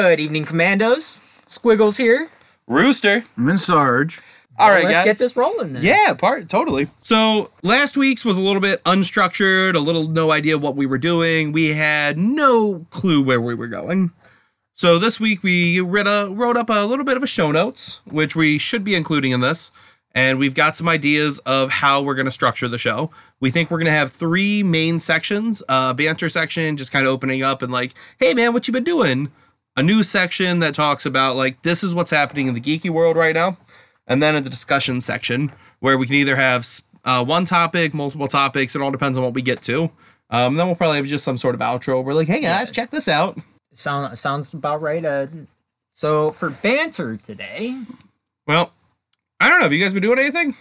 Good evening, Commandos. Squiggles here. Rooster. I'm in Sarge. All right, Let's guys. get this rolling then. Yeah, part totally. So last week's was a little bit unstructured, a little no idea what we were doing. We had no clue where we were going. So this week we wrote, a, wrote up a little bit of a show notes, which we should be including in this. And we've got some ideas of how we're going to structure the show. We think we're going to have three main sections: a banter section, just kind of opening up and like, "Hey man, what you been doing?" A news section that talks about like this is what's happening in the geeky world right now and then in the discussion section where we can either have uh, one topic, multiple topics. It all depends on what we get to. Um, then we'll probably have just some sort of outro. We're like, hey guys, check this out. Sound sounds about right. Uh, so for banter today, Well, I don't know. Have you guys been doing anything?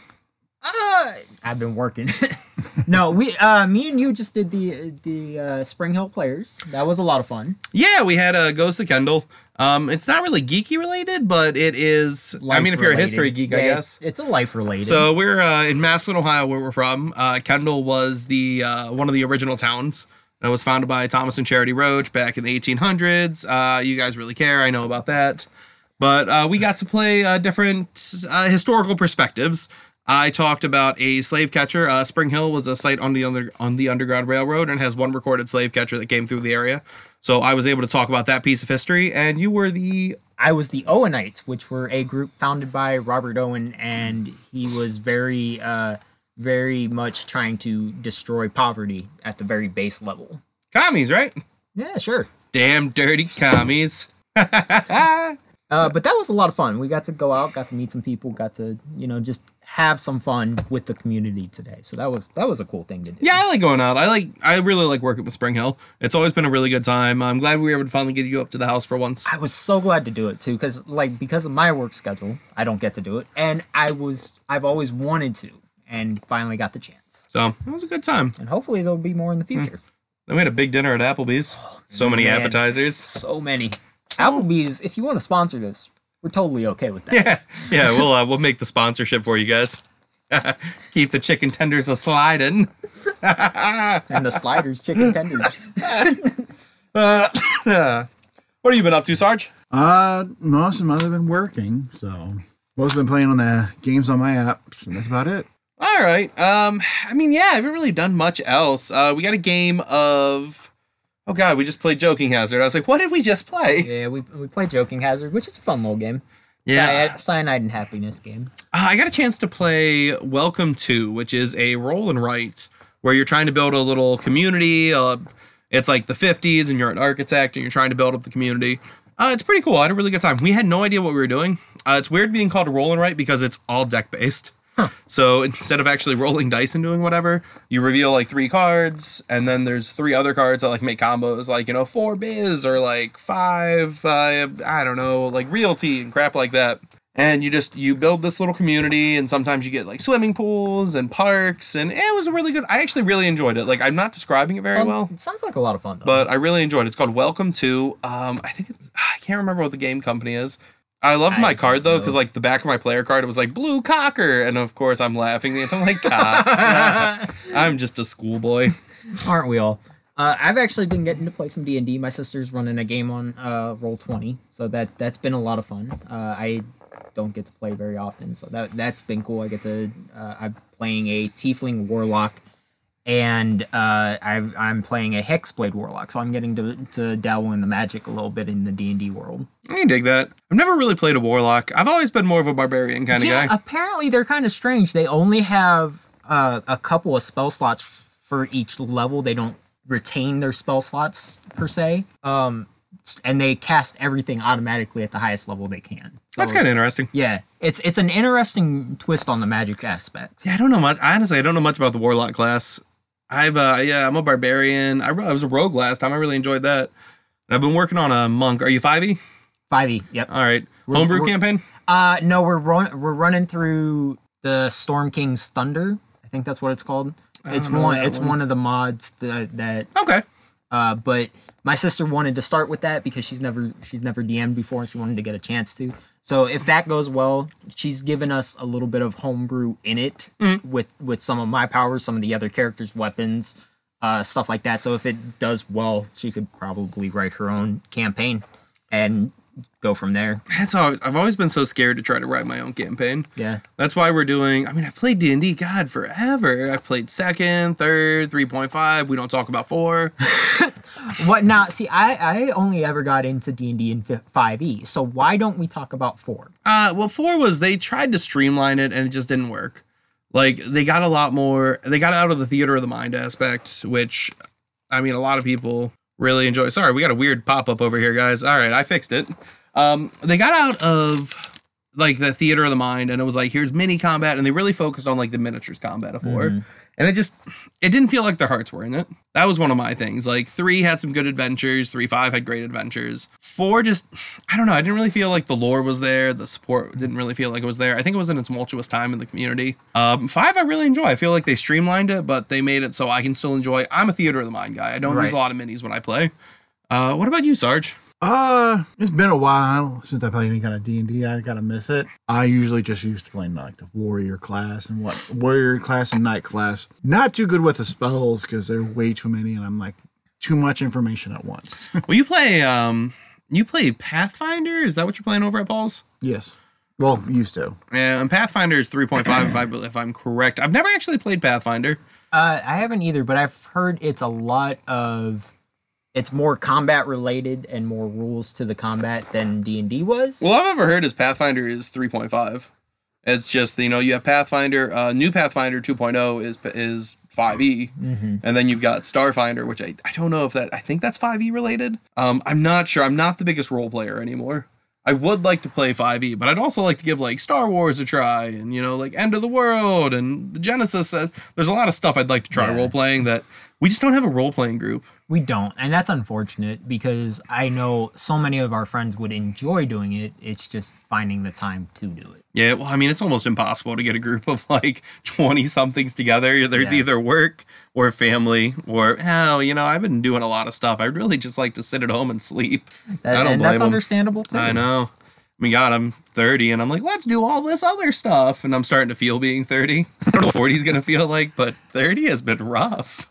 Uh, I've been working. no, we, uh, me and you just did the the uh, Spring Hill Players. That was a lot of fun. Yeah, we had a Ghost of Kendal. Um, it's not really geeky related, but it is. I mean, if you're a history geek, I guess. it's, it's a life related. So we're uh, in Massillon, Ohio, where we're from. Uh, Kendal was the uh, one of the original towns. It was founded by Thomas and Charity Rotch back in the 1800s. Uh, you guys really care, I know about that. But uh, we got to play uh, different uh, historical perspectives. I talked about a slave catcher. Uh, Spring Hill was a site on the under, on the Underground Railroad and has one recorded slave catcher that came through the area. So I was able to talk about that piece of history, and you were the I was the Owenites, which were a group founded by Robert Owen, and he was very, uh, very much trying to destroy poverty at the very base level. commies, right? Yeah, sure. Damn dirty commies. Uh, but that was a lot of fun. We got to go out, got to meet some people, got to you know just have some fun with the community today. So that was that was a cool thing to do. Yeah, I like going out. I like. I really like working with Spring Hill. It's always been a really good time. I'm glad we were able to finally get you up to the house for once. I was so glad to do it too, because like because of my work schedule, I don't get to do it, and I was I've always wanted to, and finally got the chance. So it was a good time. And hopefully there'll be more in the hmm. future. Then we had a big dinner at Applebee's. Oh, so many appetizers. So many. Applebee's, if you want to sponsor this, we're totally okay with that. Yeah, yeah. We'll uh, we'll make the sponsorship for you guys. Keep the chicken tenders a sliding. And the sliders, chicken tenders. Uh, what have you been up to, Sarge? Uh, most of them have been working, so most been playing on the games on my app, and that's about it. All right. Um, I mean, yeah, I haven't really done much else. Uh, we got a game of. Oh God, we just played Joking Hazard. I was like, what did we just play? Yeah, we we play Joking Hazard, which is a fun little game. Yeah. Cyan- Cyanide and Happiness game. Uh, I got a chance to play Welcome to, which is a roll and write where you're trying to build a little community. Uh, it's like the 50s, and you're an architect, and you're trying to build up the community. Uh, it's pretty cool. I had a really good time. We had no idea what we were doing. Uh, it's weird being called a roll and write because it's all deck based. So instead of actually rolling dice and doing whatever, you reveal like three cards, and then there's three other cards that like make combos, like you know four biz or like five, uh, I don't know, like realty and crap like that. And you just you build this little community, and sometimes you get like swimming pools and parks, and it was a really good. I actually really enjoyed it. Like I'm not describing it very Sound- well, It sounds like a lot of fun though. but I really enjoyed it. It's called Welcome to. Um, I think it's I can't remember what the game company is. I loved I my card though because like the back of my player card it was like blue cocker, and of course I'm laughing the entire I'm like God, I'm just a schoolboy. aren't we all? Uh, I've actually been getting to play some D and D. My sister's running a game on uh, Roll Twenty, so that that's been a lot of fun. Uh, I don't get to play very often, so that that's been cool. I get to uh, I'm playing a Tiefling Warlock, and uh, I've, I'm playing a Hexblade Warlock, so I'm getting to to dabble in the magic a little bit in the D and D world. I can dig that. I've never really played a warlock. I've always been more of a barbarian kind of yeah, guy. apparently they're kind of strange. They only have uh, a couple of spell slots for each level. They don't retain their spell slots per se. Um, and they cast everything automatically at the highest level they can. So, That's kind of interesting. yeah. It's it's an interesting twist on the magic aspects. Yeah, I don't know much. Honestly, I don't know much about the warlock class. I've uh yeah, I'm a barbarian. I, I was a rogue last time. I really enjoyed that. And I've been working on a monk. Are you 5e? Five E. Yep. All right. We're- Homebrew we're- campaign? Uh, no, we're run- we're running through the Storm King's Thunder. I think that's what it's called. It's one. It's one. one of the mods that that Okay. Uh, but my sister wanted to start with that because she's never she's never DM'd before and she wanted to get a chance to. So if that goes well, she's given us a little bit of homebrew in it with with some of my powers, some of the other characters' weapons, uh, stuff like that. So if it does well, she could probably write her own campaign. and go from there. That's always, I've always been so scared to try to write my own campaign. Yeah. That's why we're doing. I mean, I played D and D, God, forever. I played second, third, three point five. We don't talk about four. What now? See, I I only ever got into D and D in five E. So why don't we talk about four? Uh, well, four was they tried to streamline it and it just didn't work. Like they got a lot more. They got out of the theater of the mind aspect, which, I mean, a lot of people really enjoy. Sorry, we got a weird pop up over here, guys. All right, I fixed it. Um, they got out of like the theater of the mind, and it was like here's mini combat, and they really focused on like the miniatures combat of 4 and it just it didn't feel like their hearts were in it. That was one of my things. Like three had some good adventures, three five had great adventures. Four just I don't know. I didn't really feel like the lore was there. The support didn't really feel like it was there. I think it was in a tumultuous time in the community. Um, five I really enjoy. I feel like they streamlined it, but they made it so I can still enjoy. I'm a theater of the mind guy. I don't use a lot of minis when I play. Uh, what about you, Sarge? Uh, it's been a while since I played any kind of D and I gotta miss it. I usually just used to play like the warrior class and what warrior class and knight class. Not too good with the spells because there are way too many, and I'm like too much information at once. Well, you play um, you play Pathfinder. Is that what you're playing over at Paul's? yes, well, used to. Yeah, and Pathfinder is 3.5 if, I, if I'm correct. I've never actually played Pathfinder. Uh, I haven't either, but I've heard it's a lot of. It's more combat related and more rules to the combat than D and D was. Well, I've ever heard is Pathfinder is 3.5. It's just you know you have Pathfinder, uh, new Pathfinder 2.0 is is 5e, and then you've got Starfinder, which I, I don't know if that I think that's 5e related. Um, I'm not sure. I'm not the biggest role player anymore. I would like to play 5e, but I'd also like to give like Star Wars a try, and you know like End of the World and the Genesis. Uh, there's a lot of stuff I'd like to try Yeah. role playing that we just don't have a role playing group. We don't, and that's unfortunate because I know so many of our friends would enjoy doing it. It's just finding the time to do it. Yeah, well, I mean, it's almost impossible to get a group of like 20 somethings together. There's Yeah. either work or family or, hell, you know, I've been doing a lot of stuff. I'd really just like to sit at home and sleep. That, I don't and blame that's 'em. understandable too. I know. I mean, God, I'm 30 and I'm like, let's do all this other stuff. And I'm starting to feel being 30. I don't know what 40 is going to feel like, but 30 has been rough.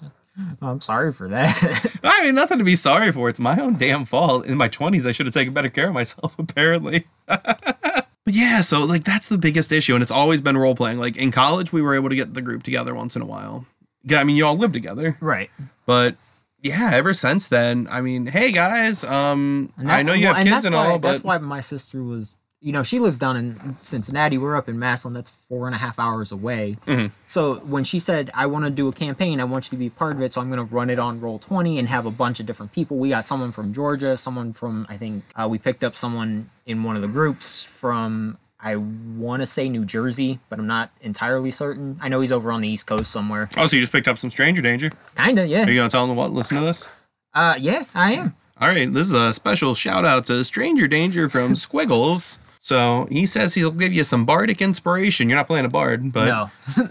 I'm sorry for that. I mean, nothing to be sorry for. It's my own damn fault. In my 20s, I should have taken better care of myself, apparently. but yeah, so like that's the biggest issue. And it's always been role playing. Like in college, we were able to get the group together once in a while. I mean, you all live together. right. But yeah, ever since then, I mean, hey guys, um, And I know you well, have kids that's and why, all, that's why my sister was. You know, she lives down in Cincinnati. We're up in Massillon. That's four and a half hours away. Mhm. So when she said, "I want to do a campaign, I want you to be part of it," so I'm going to run it on Roll Twenty and have a bunch of different people. We got someone from Georgia, someone from I think uh, we picked up someone in one of the groups from I want to say New Jersey, but I'm not entirely certain. I know he's over on the East Coast somewhere. oh, so you just picked up some stranger danger. Kinda, yeah. Are you gonna tell them what? Listen to this. Uh, yeah, I am. All right, this is a special shout out to Stranger Danger from Squiggles. So he says he'll give you some bardic inspiration. You're not playing a bard, but no,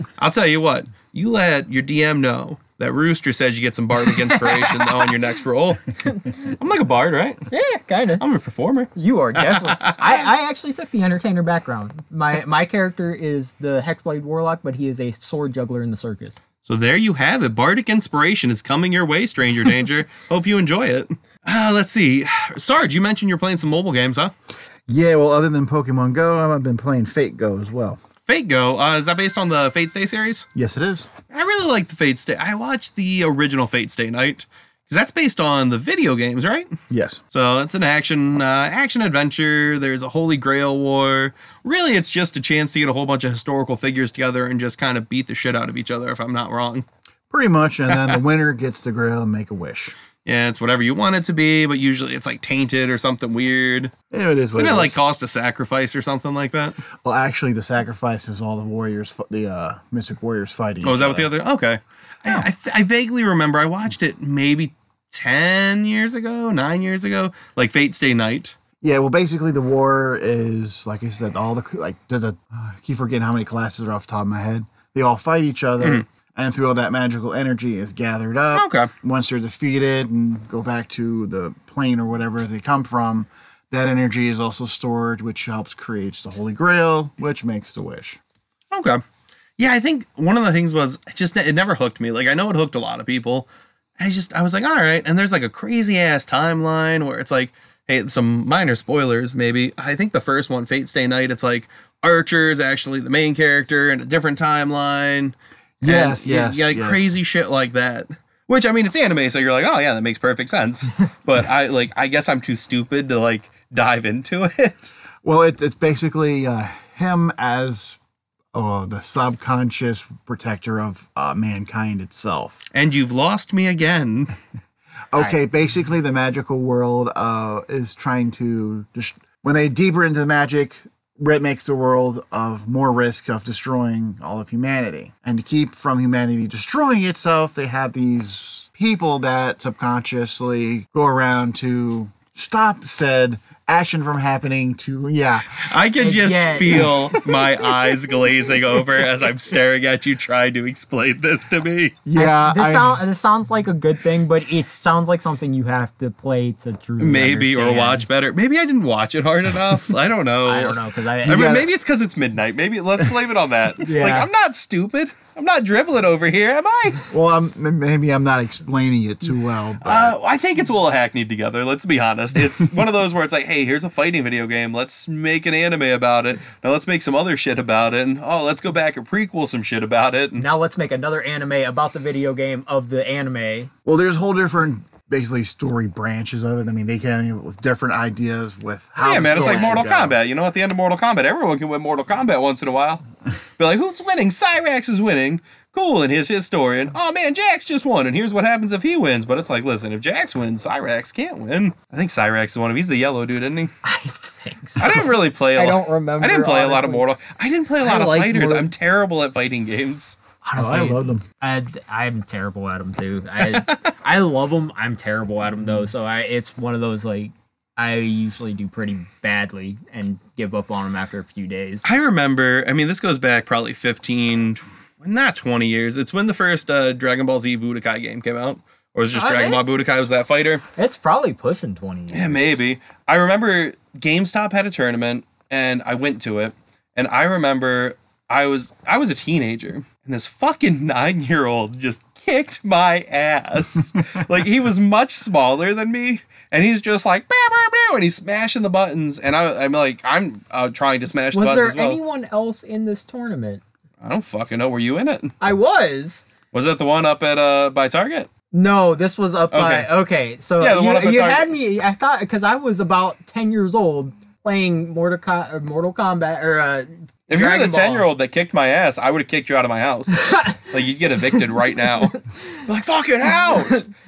I'll tell you what. You let your DM know that Rooster says you get some bardic inspiration on your next roll. I'm like a bard, right? yeah, kinda. I'm a performer. You are definitely. I, I actually took the entertainer background. My my character is the Hexblade Warlock, but he is a sword juggler in the circus. So there you have it. Bardic inspiration is coming your way, Stranger Danger. Hope you enjoy it. Uh, let's see. Sarge, you mentioned you're playing some mobile games, huh? Yeah, well, other than Pokemon Go, I've been playing Fate Go as well. Fate Go. Uh, is that based on the Fate Stay series? Yes, it is. I really like the Fate Stay. I watched the original Fate Stay Night because that's based on the video games, right? Yes. So it's an action uh, action adventure. There's a Holy Grail war. Really, it's just a chance to get a whole bunch of historical figures together and just kind of beat the shit out of each other. If I'm not wrong. Pretty much, and then the winner gets the grail and make a wish. Yeah, it's whatever you want it to be, but usually it's like tainted or something weird. Yeah, it is what Didn't it it is. like cost a sacrifice or something like that? well, actually, the sacrifice is all the warriors, the uh, mystic warriors fighting. Oh, is that what the other? Okay. I, I, I vaguely remember I watched it maybe 10 years ago, nine years ago, like Fate Stay Night. Yeah, well, basically, the war is like I said, all the like the, the uh, I keep forgetting how many classes are off the top of my head. They all fight each other, and through all that magical energy is gathered up. Okay. Once they're defeated and go back to the plane or whatever they come from, that energy is also stored, which helps create the Holy Grail, which makes the wish. Okay. Yeah, I think one of the things was it just it never hooked me. Like I know it hooked a lot of people. I just I was like, all right. And there's like a crazy ass timeline where it's like hey, some minor spoilers maybe. I think the first one, Fate Stay Night, it's like Archer is actually the main character in a different timeline. Yes, And, yeah, yes, yeah, like yes. crazy shit like that. Which I mean, it's anime, so you're like, oh yeah, that makes perfect sense. but I like, I guess I'm too stupid to like dive into it. Well, it, it's basically uh, him as uh, the subconscious protector of uh, mankind itself. And you've lost me again. Okay, basically the magical world uh, is trying to just when they deeper into the magic, it makes the world of more risk of destroying all of humanity. And to keep from humanity destroying itself, they have these people that subconsciously go around to stop said action from happening to yeah I can just yet- feel my eyes glazing over as I'm staring at you trying to explain this to me. yeah this I- sound this sounds like a good thing, but it sounds like something you have to play to truly Maybe or watch better. Maybe I didn't watch it hard enough. I don't know. I don't know because I, I mean, gotta- maybe it's because it's midnight. Maybe let's blame it on that. Yeah. Like I'm not stupid. I'm not dribbling over here, am I? well I'm, maybe i'm not explaining it too well but Uh, I think it's a little hackneyed together. Let's be honest. It's one of those where it's like, hey, here's a fighting video game. Let's make an anime about it. Now let's make some other shit about it. And oh, let's go back and prequel some shit about it. And now let's make another anime about the video game of the anime. Well, there's a whole different basically story branches of it. I mean, they came up with different ideas with how. yeah, the man, it's like Mortal should. Kombat. You know, at the end of Mortal Kombat, everyone can win Mortal Kombat once in a while. Be like, who's winning? Cyrax is winning. Cool, and here's his story. And oh man, Jax just won, and here's what happens if he wins. But it's like, listen, if Jax wins, Cyrax can't win. I think Cyrax is one of. He's the yellow dude, isn't he? I think so. I didn't really play. I I don't remember, I didn't play a lot of. Mortal. I didn't play a lot of fighters. Mortal- I'm terrible at fighting games. Honestly, Oh, I love them. I, I'm terrible at them too. I I love them. I'm terrible at them though. So I it's one of those like I usually do pretty badly and give up on them after a few days. I remember. I mean, this goes back probably 15, not 20 years. It's when the first uh, Dragon Ball Z Budokai game came out. Or was it just Oh, Dragon yeah. Ball Budokai was that fighter? It's probably pushing twenty. Years. Yeah, maybe. I remember GameStop had a tournament and I went to it. And I remember I was I was a teenager and this fucking 9-year-old just kicked my ass. like he was much smaller than me and he's just like "Bow, bow, bow," and he's smashing the buttons and I I'm like I'm uh, trying to smash the Was buttons there as well. anyone else in this tournament? I don't fucking know. Were you in it? I was. Was it the one up at uh by Target? No, this was up by Okay. okay. So Yeah, the you, one up you Target. had me. I thought because I was about ten years old playing Mortal, or Mortal Kombat or uh, If you were the ten year old that kicked my ass, I would have kicked you out of my house. like you'd get evicted right now. like fucking out.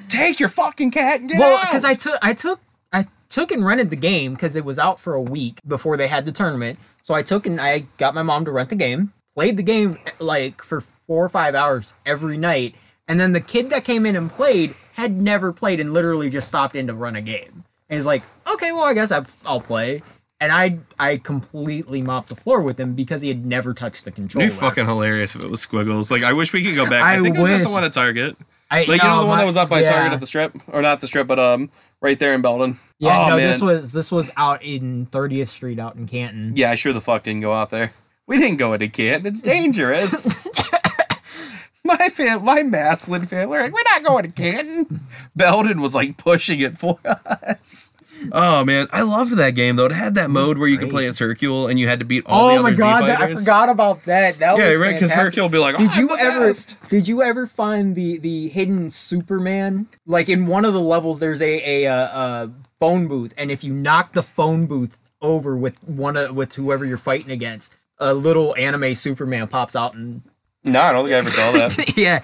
Take your fucking cat and get Well, out. because I took I took I took and rented the game because it was out for a week before they had the tournament. So I took and I got my mom to rent the game, played the game like for four or five hours every night, and then the kid that came in and played had never played and literally just stopped in to run a game. And he's like, okay, well I guess I, I'll play. And I I completely mopped the floor with him because he had never touched the controller. It'd be fucking hilarious if it was Squiggles. Like I wish we could go back. I, I think it was at the one at Target. I, Like you know no, the one that was up by yeah. Target at the strip, or not the strip, but um right there in Belden. Yeah, oh, no, man. this was this was out in 30th Street out in Canton. Yeah, I sure the fuck didn't go out there. We didn't go into Canton. It's dangerous. my fam, my Massillon family, like, we're not going to Canton. Belden was like pushing it for us. Oh man, I loved that game though. It had that mode where you could play as Hercule and you had to beat all the Oh other my god, that, I Z-fighters. forgot about that. That Yeah, was right. Because. Hercule would be like, Did "I'm you the ever best." did you ever find the the hidden Superman? Like in one of the levels there's a a uh, uh, phone booth and if you knock the phone booth over with one of with whoever you're fighting against, a little anime Superman pops out and No, I don't think I ever saw that. yeah.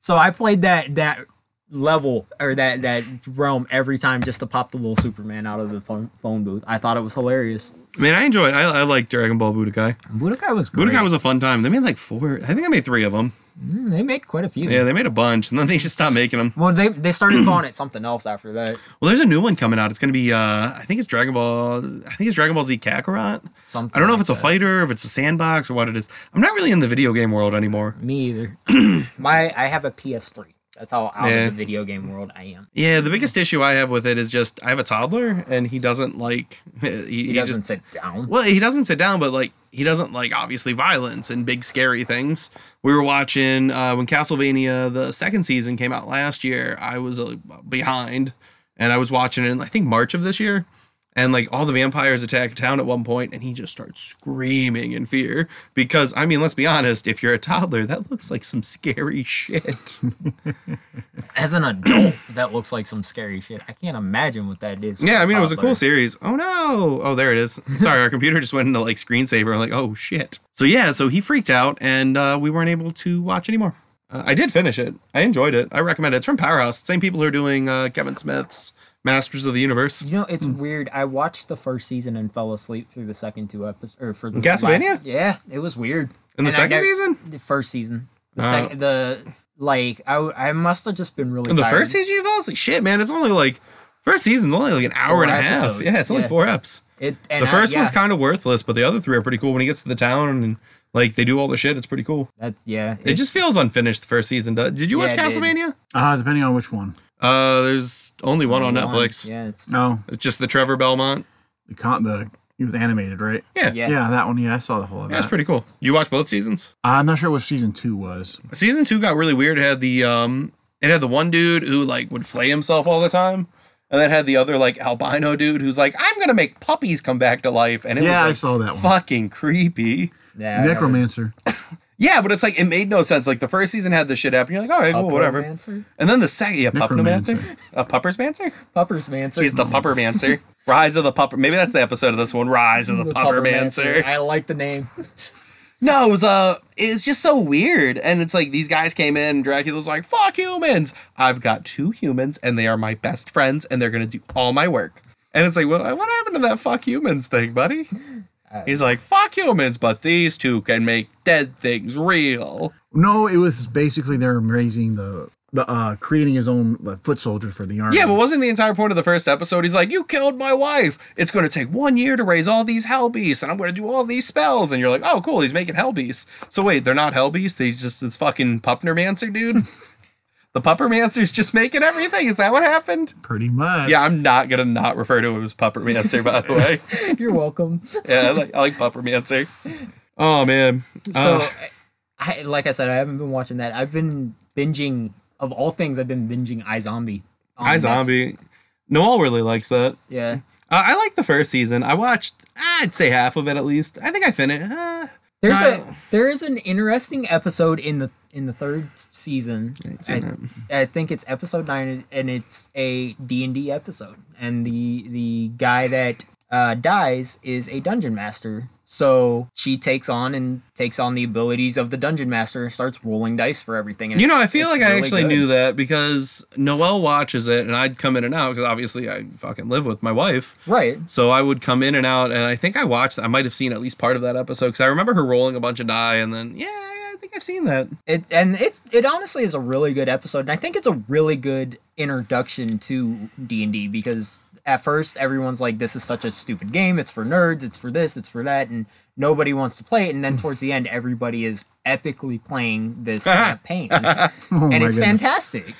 So I played that that level or that that realm every time just to pop the little Superman out of the phone, phone booth. I thought it was hilarious. Man, I enjoyed. I, I like Dragon Ball Budokai. Budokai was great. Budokai was a fun time. They made like four. I think I made three of them. Mm, they made quite a few. Yeah, they made a bunch, and then they just stopped making them. Well, they they started calling it something else after that. Well, there's a new one coming out. It's gonna be. uh I think it's Dragon Ball. I think it's Dragon Ball Z Kakarot. Something. I don't know if like it's a fighter, if it's a sandbox, or what it is. I'm not really in the video game world anymore. Me either. My I have a PS3. That's how out Yeah. of the video game world I am. Yeah, the biggest issue I have with it is just I have a toddler, and he doesn't like. He, He, he doesn't just sit down. Well, he doesn't sit down, but like he doesn't like obviously violence and big scary things. We were watching uh, when Castlevania the second season came out last year. I was uh, behind, and I was watching it in I think March of this year, and like all the vampires attack town at one point and he just starts screaming in fear because i mean let's be honest if you're a toddler that looks like some scary shit. As an adult, that looks like some scary shit. I can't imagine what that is. yeah i mean it was a cool series. Oh no! Oh there it is. Sorry our computer just went into like screensaver. I'm like oh shit. So yeah so he freaked out and uh, we weren't able to watch anymore. Uh, i did finish it. I enjoyed it. I recommend it. It's from powerhouse. Same people who are doing uh, kevin smith's masters of the universe You know, it's Hmm. weird. I watched the first season and fell asleep through the second two episodes. Or for the Castlevania? last- yeah, it was weird. in the And second never- season The first season. The Uh, second, the like, I w- I must have just been really. in the tired. first season you fell asleep shit man it's only like first season's only like an hour Four and a half episodes, yeah it's only yeah. four eps It, and the I- first yeah, one's kind of worthless, but the other three are pretty cool. When he gets to the town and like they do all the shit, it's pretty cool. That, yeah, It just feels unfinished. The first season. does- Did you watch Yeah, it did. Castlevania? Uh, depending on which one. Uh, there's only one on One. Netflix. Yeah, it's No, It's just the Trevor Belmont. the con the he was animated, right? Yeah, yeah. Yeah, that one. Yeah, I saw the whole of Yeah, it's pretty cool. You watched both seasons? I'm not sure what season two was. Season two got really weird. It had the um, it had the one dude who like would flay himself all the time, and then had the other like albino dude who's like, I'm gonna make puppies come back to life, and it Yeah, I was saw that like one. fucking creepy. yeah, I never- Necromancer. Yeah, but it's like it made no sense. Like the first season had the shit happen. You're like, all right, cool, whatever. Uppermancer? And then the second, yeah, Puppermancer, Necromancer. a Puppersmancer. Puppersmancer. He's the Puppermancer. Rise of the Pupper. Maybe that's the episode of this one. Rise of the, The Puppermancer. I like the name. No, it was uh, it's just so weird. And it's like these guys came in, and Dracula's like, "Fuck humans! I've got two humans, and they are my best friends, and they're gonna do all my work." And it's like, well, what happened to that fuck humans thing, buddy? He's like, fuck humans, but these two can make dead things real. No, it was basically they're raising the the uh creating his own uh, foot soldiers for the army. Yeah, but wasn't the entire point of the first episode? He's like, "You killed my wife. It's going to take one year to raise all these hell beasts, and I'm going to do all these spells." And you're like, "Oh, cool. He's making hell beasts." So wait, they're not hell beasts. They just this fucking Pupnermancer dude. the Puppermancer's just making everything. Is that what happened? pretty much. Yeah, I'm not gonna not refer to him as Puppermancer. By the way, You're welcome. yeah, I like I like Puppermancer. Oh man. So, Uh, I, like I said, I haven't been watching that. I've been binging. Of all things, I've been binging iZombie. on I Zombie. Noelle really likes that. Yeah. Uh, I like the first season. I watched, I'd say half of it at least. I think I finished. Uh, There's No, a there is an interesting episode in the in the third season. I, I think it's episode nine, and it's a D and D episode. And the the guy that uh, dies is a dungeon master. So she takes on and takes on the abilities of the dungeon master, starts rolling dice for everything. And You know, I feel like I actually good. knew that because Noelle watches it, and I'd come in and out because obviously I fucking live with my wife. Right. So I would come in and out, and I think I watched. I might have seen at least part of that episode because I remember her rolling a bunch of die, and then yeah, I think I've seen that. It and it's it honestly is a really good episode, and I think it's a really good introduction to D and D because at first everyone's like, "This is such a stupid game. It's for nerds. It's for this. It's for that," and nobody wants to play it. And then towards the end, everybody is epically playing this campaign, Oh and it's goodness. fantastic.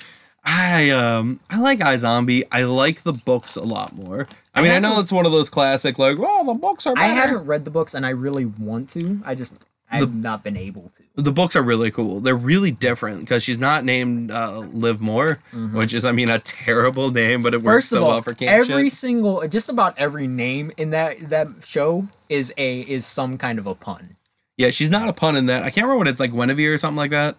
I um I like iZombie. I like the books a lot more. I mean, I, know it's one of those classic like, oh, the books are. I haven't read the books, and I really want to. I just I've not been able to. the books are really cool. They're really different because she's not named uh, Liv Moore, which is, I mean, a terrible name, but it works so all, well for camp every shit. single, just about every name in that that show is a is some kind of a pun. Yeah, she's not a pun in that. I can't remember what it's like, Guinevere or something like that.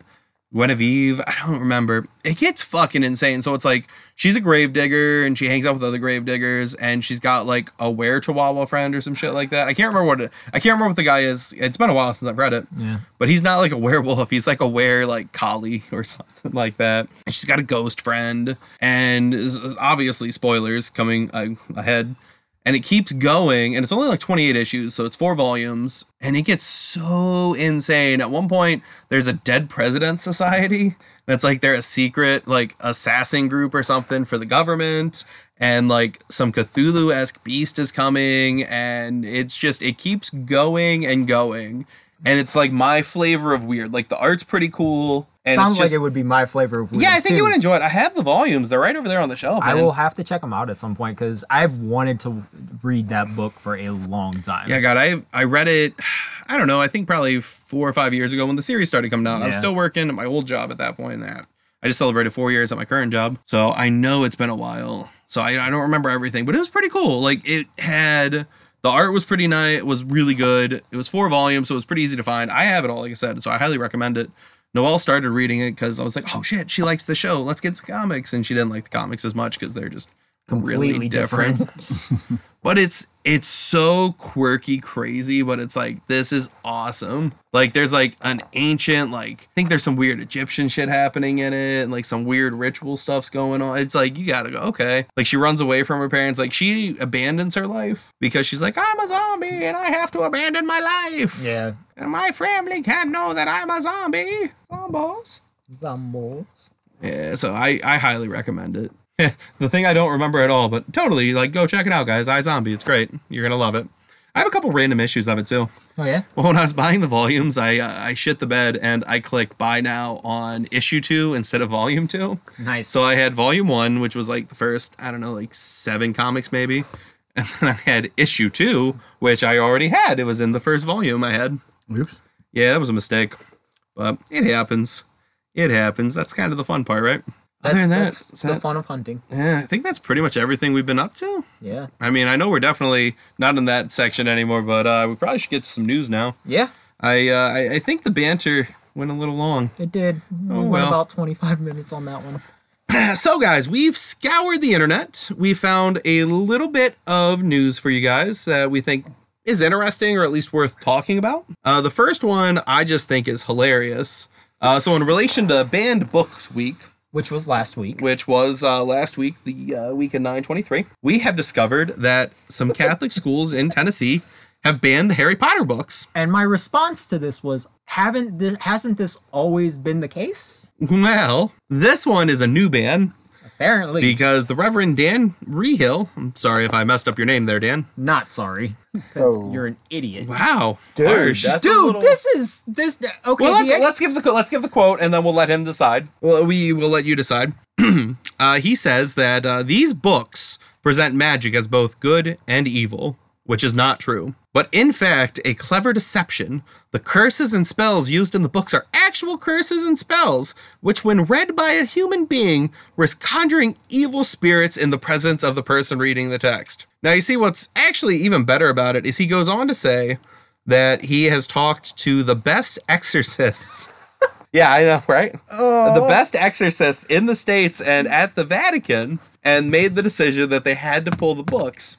Guinevere, I don't remember. It gets fucking insane. So it's like she's a gravedigger and she hangs out with other gravediggers and she's got like a were chihuahua friend or some shit like that. I can't remember what it, I can't remember what the guy is. It's been a while since I've read it. Yeah. But he's not like a werewolf. He's like a were like collie or something like that. And she's got a ghost friend and obviously spoilers coming uh, ahead. And it keeps going, and it's only like 28 issues, so it's four volumes, and it gets so insane. At one point, there's a Dead President Society. That's like they're a secret like assassin group or something for the government, and like some Cthulhu esque beast is coming, and it's just it keeps going and going, and it's like my flavor of weird. Like the art's pretty cool, and Sounds it's like it would be my flavor of weird. yeah, I think you would enjoy it. I have the volumes; they're right over there on the shelf. I man. will have to check them out at some point because I've wanted to read that book for a long time. Yeah, God, I I read it. I don't know. I think probably four or five years ago when the series started coming out. I was still working at my old job at that point. That I just celebrated four years at my current job, so I know it's been a while. so I, I don't remember everything, but it was pretty cool. Like it had the art was pretty nice. It was really good. It was four volumes, so it was pretty easy to find. I have it all, like I said, so I highly recommend it. Noelle started reading it because I was like, oh shit, she likes the show. Let's get some comics, and she didn't like the comics as much because they're just really Completely different. but it's it's so quirky crazy but it's like this is awesome like there's like an ancient like i think there's some weird egyptian shit happening in it and like some weird ritual stuff's going on it's like you gotta go okay like she runs away from her parents like she abandons her life because she's like i'm a zombie and i have to abandon my life Yeah. and my family can't know that i'm a zombie zombos Zombies. yeah, so I, I highly recommend it. the thing I don't remember at all, but totally, like, go check it out, guys. iZombie, it's great. You're gonna love it. I have a couple random issues of it too. Oh yeah. Well, when I was buying the volumes, I uh, I shit the bed and I clicked buy now on issue two instead of volume two. Nice. So I had volume one, which was like the first I don't know like seven comics maybe, and then I had issue two, which I already had. It was in the first volume I had. Oops. Yeah, that was a mistake, but it happens. It happens. That's kind of the fun part, right? That's, Other than that, that's is the fun of hunting. yeah, I think that's pretty much everything we've been up to. Yeah. I mean, I know we're definitely not in that section anymore, but uh, we probably should get some news now. Yeah. I, uh, I I think the banter went a little long. It did. Oh, went well. about 25 minutes on that one. so, guys, we've scoured the internet. We found a little bit of news for you guys that we think is interesting or at least worth talking about. Uh, the first one I just think is hilarious. Uh, so, in relation to Banned Books Week, Which was last week. which was uh, last week, the uh, week in 923, we have discovered that some Catholic schools in Tennessee have banned the Harry Potter books. And my response to this was, haven't this hasn't this always been the case? Well, this one is a new ban Apparently. because the Reverend Dan Reehil, I'm sorry if I messed up your name there, Dan. not sorry. Because Oh. you're an idiot. Wow, Dude, Dude, little- this is this okay. well, let's, ex- let's give the let's give the quote, and then we'll let him decide. Well, we will let you decide. uh, he says that uh, these books present magic as both good and evil, which is not true. But in fact, a clever deception. The curses and spells used in the books are actual curses and spells, which, when read by a human being, risk conjuring evil spirits in the presence of the person reading the text. Now, you see, what's actually even better about it is he goes on to say that he has talked to the best exorcists. yeah, I know, right? The oh. best exorcists in the States and at the Vatican, and made the decision that they had to pull the books.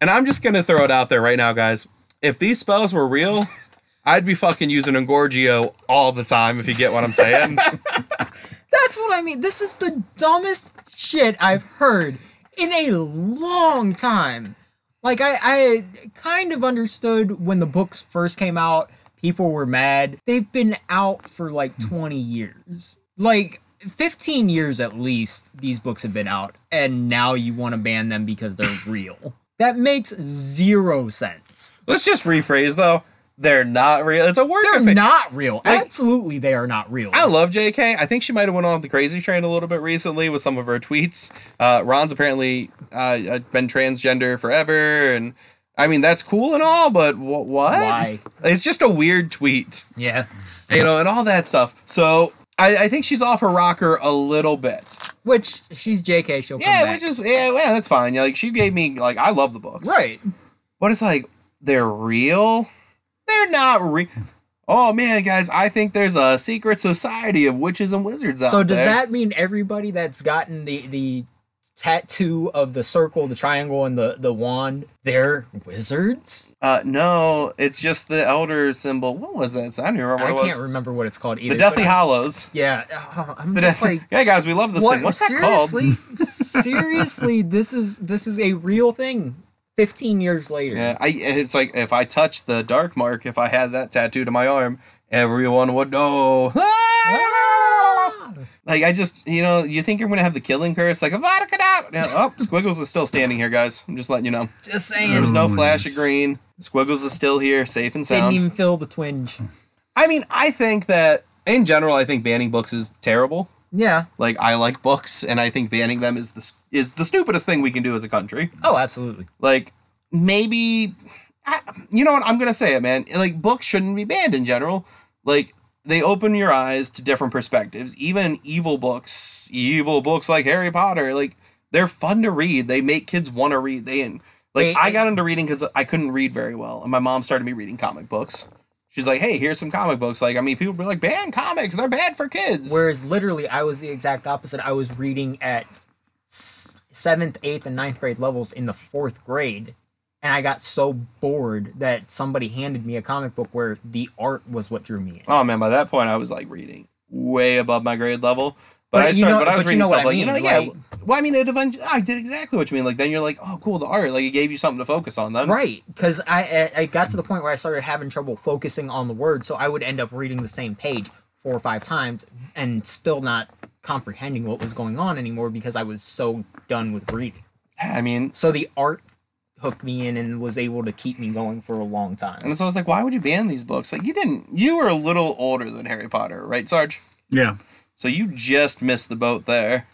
And I'm just gonna throw it out there right now, guys. If these spells were real, I'd be fucking using Engorgio all the time, if you get what I'm saying. That's what I mean. This is the dumbest shit I've heard in a long time. Like I, I kind of understood when the books first came out, people were mad. They've been out for like hmm. 20 years. Like 15 years at least these books have been out and now you want to ban them because they're real. That makes zero sense. Let's just rephrase though. They're not real. It's a work They're not real. Like- Absolutely they are not real. I love JK. I think she might have went on the crazy train a little bit recently with some of her tweets. Uh, Ron's apparently uh, been transgender forever, and I mean that's cool and all, but wh- what? Why? It's just a weird tweet, Yeah. you know, and all that stuff. So I, I think she's off her rocker a little bit. Which she's JK, she'll come Yeah, which is yeah, yeah, that's fine. Yeah, like she gave me like I love the books, right. But it's like they're real. They're not real. Oh man, guys, I think there's a secret society of witches and wizards out there. So does there. that mean everybody that's gotten the the tattoo of the circle, the triangle, and the the wand, they're wizards? Uh, no, it's just the elder symbol. What was that? I don't even remember I what it can't remember what it's called either. The. Deathly Hallows. Yeah, uh, I'm The just like. yeah, guys, we love this What, thing. What's that called? seriously? seriously, this is this is a real thing. Fifteen years later. Yeah, I. It's like if I touched the dark mark, if I had that tattooed to my arm, everyone would know. Ah! Like I just, you know, you think you're gonna have the killing curse, like Avada Kedavra. Yeah, oh, Squiggles is still standing here, guys. I'm just letting you know. Just saying. There was no flash of green. Squiggles is still here, safe and sound. Didn't even feel the twinge. I mean, I think that in general, I think banning books is terrible. Yeah. Like I like books, and I think banning them is the is the stupidest thing we can do as a country. Oh, absolutely. Like maybe, I, you know what? I'm gonna say it, man. Like books shouldn't be banned in general. Like they open your eyes to different perspectives. Even evil books, evil books like Harry Potter, like they're fun to read. They make kids want to read. They like They- I got into reading because I couldn't read very well, and my mom started me reading comic books. She's like, "Hey, here's some comic books." Like, I mean, people were like, "Ban comics, they're bad for kids." Whereas literally, I was the exact opposite. I was reading at seventh, eighth, and ninth grade levels in the fourth grade, and I got so bored that somebody handed me a comic book where the art was what drew me in. oh man, by that point, I was like reading way above my grade level. But, But I started, know- but I was but you reading know what stuff I like, you know, mean, yeah. well, I mean, it eventually, I did exactly what you mean. Like, then you're like, oh, cool, the art. Like, it gave you something to focus on. Then, Right, because I I I got to the point where I started having trouble focusing on the words, so I would end up reading the same page four or five times and still not comprehending what was going on anymore because I was so done with reading. I mean, So the art hooked me in and was able to keep me going for a long time. and so I was like, why would you ban these books? Like, you didn't. You were a little older than Harry Potter, right, Sarge? Yeah. So you just missed the boat there.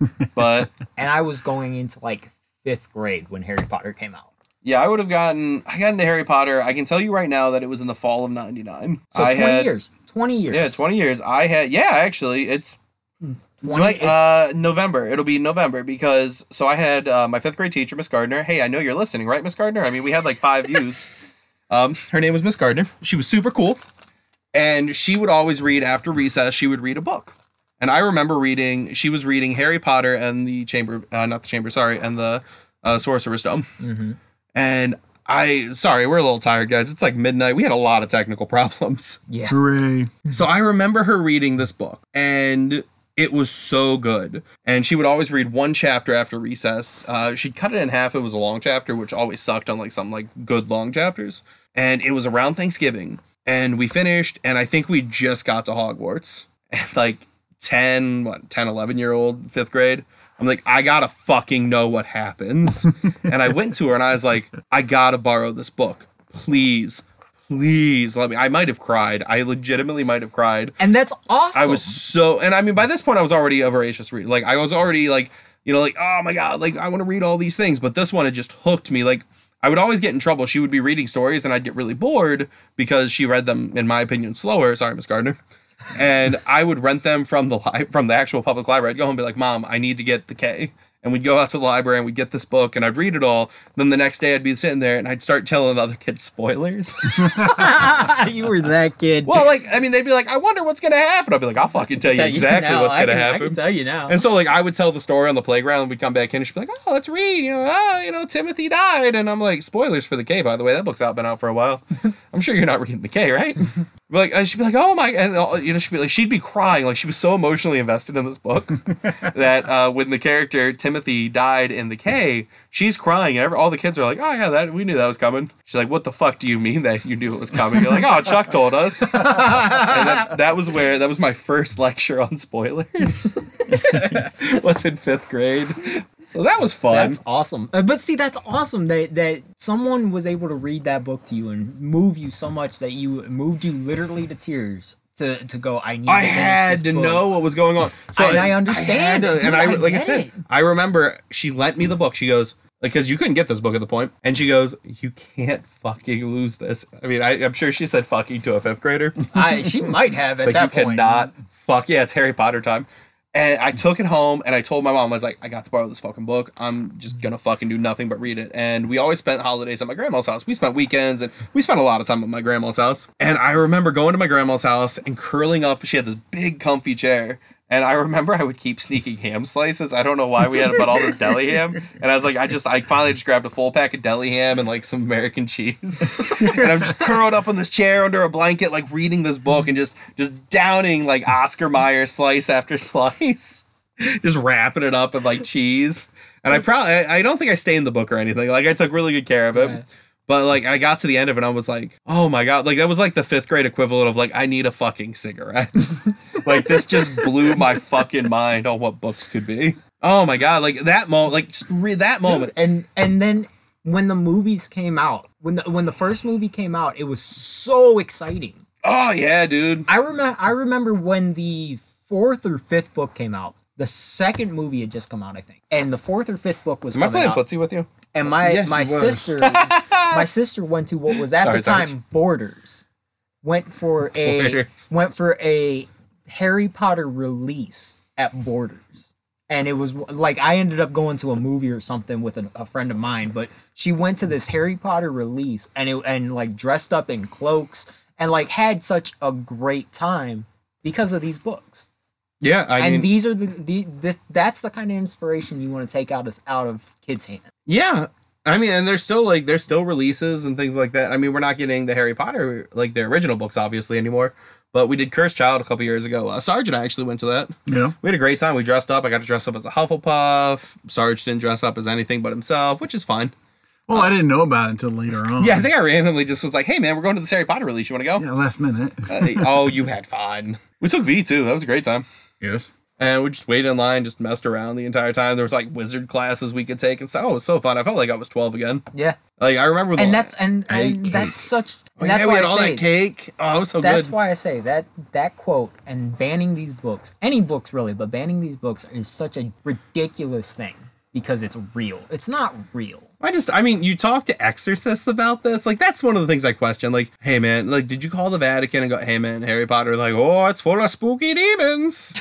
But And I was going into like fifth grade when Harry Potter came out. yeah, I would have gotten. I got into Harry Potter. I can tell you right now that it was in the fall of '99. So I 20 had, years. 20 years. Yeah, 20 years. I had. Yeah, actually, it's hmm. 20 uh November. It'll be November because so I had uh, my fifth grade teacher, Miss Gardner. Hey, I know you're listening, right, Miss Gardner? I mean, we had like five views. Um, her name was Miss Gardner. She was super cool, and she would always read after recess. She would read a book, and I remember reading. She was reading Harry Potter and the Chamber, uh, not the Chamber, sorry, and the uh, Sorcerer's Stone. Mhm. And I, sorry, we're a little tired, guys. It's like midnight. We had a lot of technical problems. Yeah. Hooray. So I remember her reading this book, and it was so good. And she would always read one chapter after recess. Uh, she'd cut it in half. It was a long chapter, which always sucked on like some like good long chapters. And it was around Thanksgiving, and we finished, and I think we just got to Hogwarts. And like 10, what, 10, 11 year old, fifth grade. I'm like, I gotta fucking know what happens. and I went to her and I was like, I gotta borrow this book. Please, please let me. I might have cried. I legitimately might have cried. And that's awesome. I was so, and I mean, by this point, I was already a voracious reader. Like, I was already like, you know, like, oh my god, like I want to read all these things. But this one had just hooked me. Like, I would always get in trouble. She would be reading stories, and I'd get really bored because she read them, in my opinion, slower. Sorry, Miss Gardner. And I would rent them from the li- from the actual public library. I'd go home and be like, Mom, I need to get the K. And we'd go out to the library and we'd get this book and I'd read it all. Then the next day I'd be sitting there and I'd start telling the other kids spoilers. you were that kid. well, like, I mean, they'd be like, I wonder what's gonna happen. I'd be like, I'll fucking tell you Tell exactly now. what's I gonna can- I happen. can tell you now. And so, like, I would tell the story on the playground, and we'd come back in, and she'd be like, "Oh, let's read." You know, oh, you know, Timothy died, and I'm like, "Spoilers for the K, by the way. That book's out, been out for a while. I'm sure you're not reading the K, right?" Like, and she'd be like, "Oh my," and uh, you know, she'd be like, she'd be crying, like she was so emotionally invested in this book that uh, when the character Timothy died in the K, she's crying, and every, all the kids are like, "Oh yeah, that we knew that was coming." She's like, "What the fuck do you mean that you knew it was coming?" You're like, "Oh, Chuck told us." and that, that was where that was my first lecture on spoilers. was in fifth grade, so that was fun. That's awesome. Uh, but see, that's awesome that that someone was able to read that book to you and move you so much that you moved you literally to tears to to go. I need. I to had to book." know what was going on. So And I understand had to- dude, and I, I like I said. I remember she lent me the book. She goes, like, because you couldn't get this book at the point, and she goes, "You can't fucking lose this." I mean, I, I'm sure she said "fucking" to a fifth grader. I she might have at like that you point. cannot fuck yeah it's harry potter time and i took it home and i told my mom i was like i got to borrow this fucking book. I'm just gonna fucking do nothing but read it. And we always spent holidays at my grandma's house. We spent weekends and we spent a lot of time at my grandma's house. And i remember going to my grandma's house and curling up. She had this big comfy chair and I remember I would keep sneaking ham slices. I don't know why we had about all this deli ham. And I was like, I just, I finally just grabbed a full pack of deli ham and like some American cheese. and I'm just curled up on this chair under a blanket, like reading this book and just, just downing like Oscar Mayer slice after slice, just wrapping it up in like cheese. And I probably, I I don't think I stained the book or anything. Like I took really good care of it. Right. But like I got to the end of it, and I was like, "Oh my god!" Like that was like the fifth grade equivalent of like, "I need a fucking cigarette." like this just blew my fucking mind on what books could be. Oh my god! Like that moment, like just re- that moment. and and then when the movies came out, when the when the first movie came out, it was so exciting. Oh yeah, dude. I remember I remember when the fourth or fifth book came out. The second movie had just come out, I think, and the fourth or fifth book was Am I coming playing out. footsie with you? And my Yes, my sister my sister went to what was at Sorry, the time sorry. Borders. Went for a Borders. went for a Harry Potter release at Borders. and it was like I ended up going to a movie or something with a, a friend of mine, but she went to this Harry Potter release and it and like dressed up in cloaks and like had such a great time because of these books. Yeah, I and mean, these are the, the this that's the kind of inspiration you want to take out of out of kids' hands. yeah. I mean, and there's still like there's still releases and things like that. I mean, we're not getting the Harry Potter like the original books obviously anymore, but we did Cursed Child a couple years ago. Uh, Sarge and I actually went to that. Yeah. We had a great time. We dressed up. I got to dress up as a Hufflepuff. Sarge didn't dress up as anything but himself, which is fine. Well, I didn't know about it until later on. Yeah, I think I randomly just was like, "Hey, man, we're going to this Harry Potter release. You want to go?" Yeah, last minute. Uh, oh, you had fun. We took V too. That was a great time. yes. And we just waited in line, just messed around the entire time. There was like wizard classes we could take and stuff. Oh, it was so fun. I felt like I was 12 again. Yeah, Like I remember the and that's and, and that's such. Oh, that's yeah, why we had I all say, that cake. Oh, was so That's good. why I say that that quote and banning these books, any books really, but banning these books is such a ridiculous thing because it's real. It's not real. I just, I mean, you talk to exorcists about this. Like, that's one of the things I question. Like, hey, man, like, did you call the Vatican and go, hey, man, Harry Potter, like, oh, it's full of spooky demons.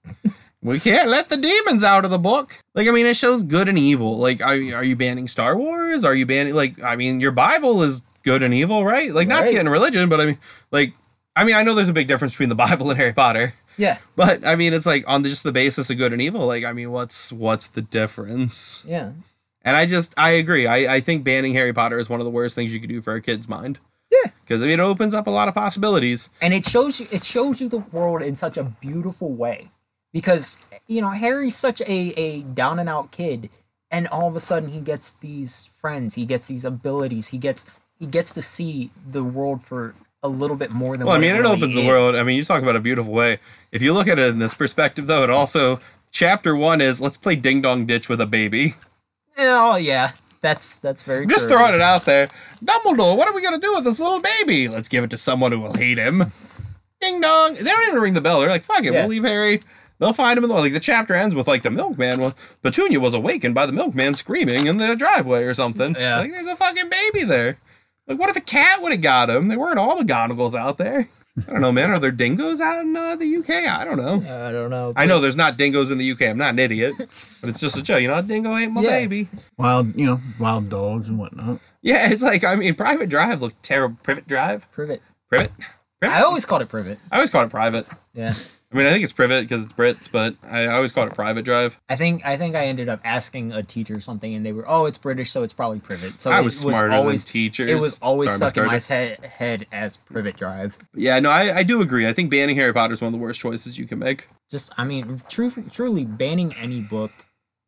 we can't let the demons out of the book. Like, I mean, it shows good and evil. Like, are, are you banning Star Wars? Are you banning, like, I mean, your Bible is good and evil, right? Like, not to get into religion, but I mean, like, I mean, I know there's a big difference between the Bible and Harry Potter. Yeah, But I mean, it's like on the, just the basis of good and evil. Like, I mean, what's what's the difference? yeah, And I just I agree. I, I think banning Harry Potter is one of the worst things you could do for a kid's mind. Yeah. Because I mean, it opens up a lot of possibilities. and it shows you it shows you the world in such a beautiful way because you know Harry's such a a down and out kid, and all of a sudden he gets these friends, he gets these abilities, he gets he gets to see the world for a little bit more than. Well, I mean, it really opens the world. I mean, you talk about a beautiful way. If you look at it in this perspective, though, it also chapter one is let's play ding dong ditch with a baby. Oh yeah, that's that's very Just throwing it out there. Dumbledore, what are we gonna do with this little baby? Let's give it to someone who will hate him. Ding dong. They don't even ring the bell. They're like, fuck it, Yeah. we'll leave Harry. They'll find him in the like the chapter ends with like the milkman. Well, Petunia was awakened by the milkman screaming in the driveway or something. Yeah. Like there's a fucking baby there. Like what if a cat would have got him? They weren't all McGonagalls out there. I don't know, man. Are there dingoes out in uh, the UK? I don't know. I don't know. I know there's not dingoes in the UK. I'm not an idiot, but it's just a joke. You know, a dingo ain't my Yeah. baby. Wild, you know, wild dogs and whatnot. Yeah, it's like I mean, Private Drive looked terrible. Privet Drive, privet. Privet. Privet? I always called it privet. I always called it Private. Yeah. I mean, I think it's Privet because it's Brits, but I always call it Private Drive. I think I think I ended up asking a teacher something, and they were, "Oh, it's British, so it's probably privet." So I it was smarter always than teachers. It was always Sorry, stuck in my Carter. he- head as privet drive. Yeah, no, I, I do agree. I think banning Harry Potter is one of the worst choices you can make. Just, I mean, true, truly banning any book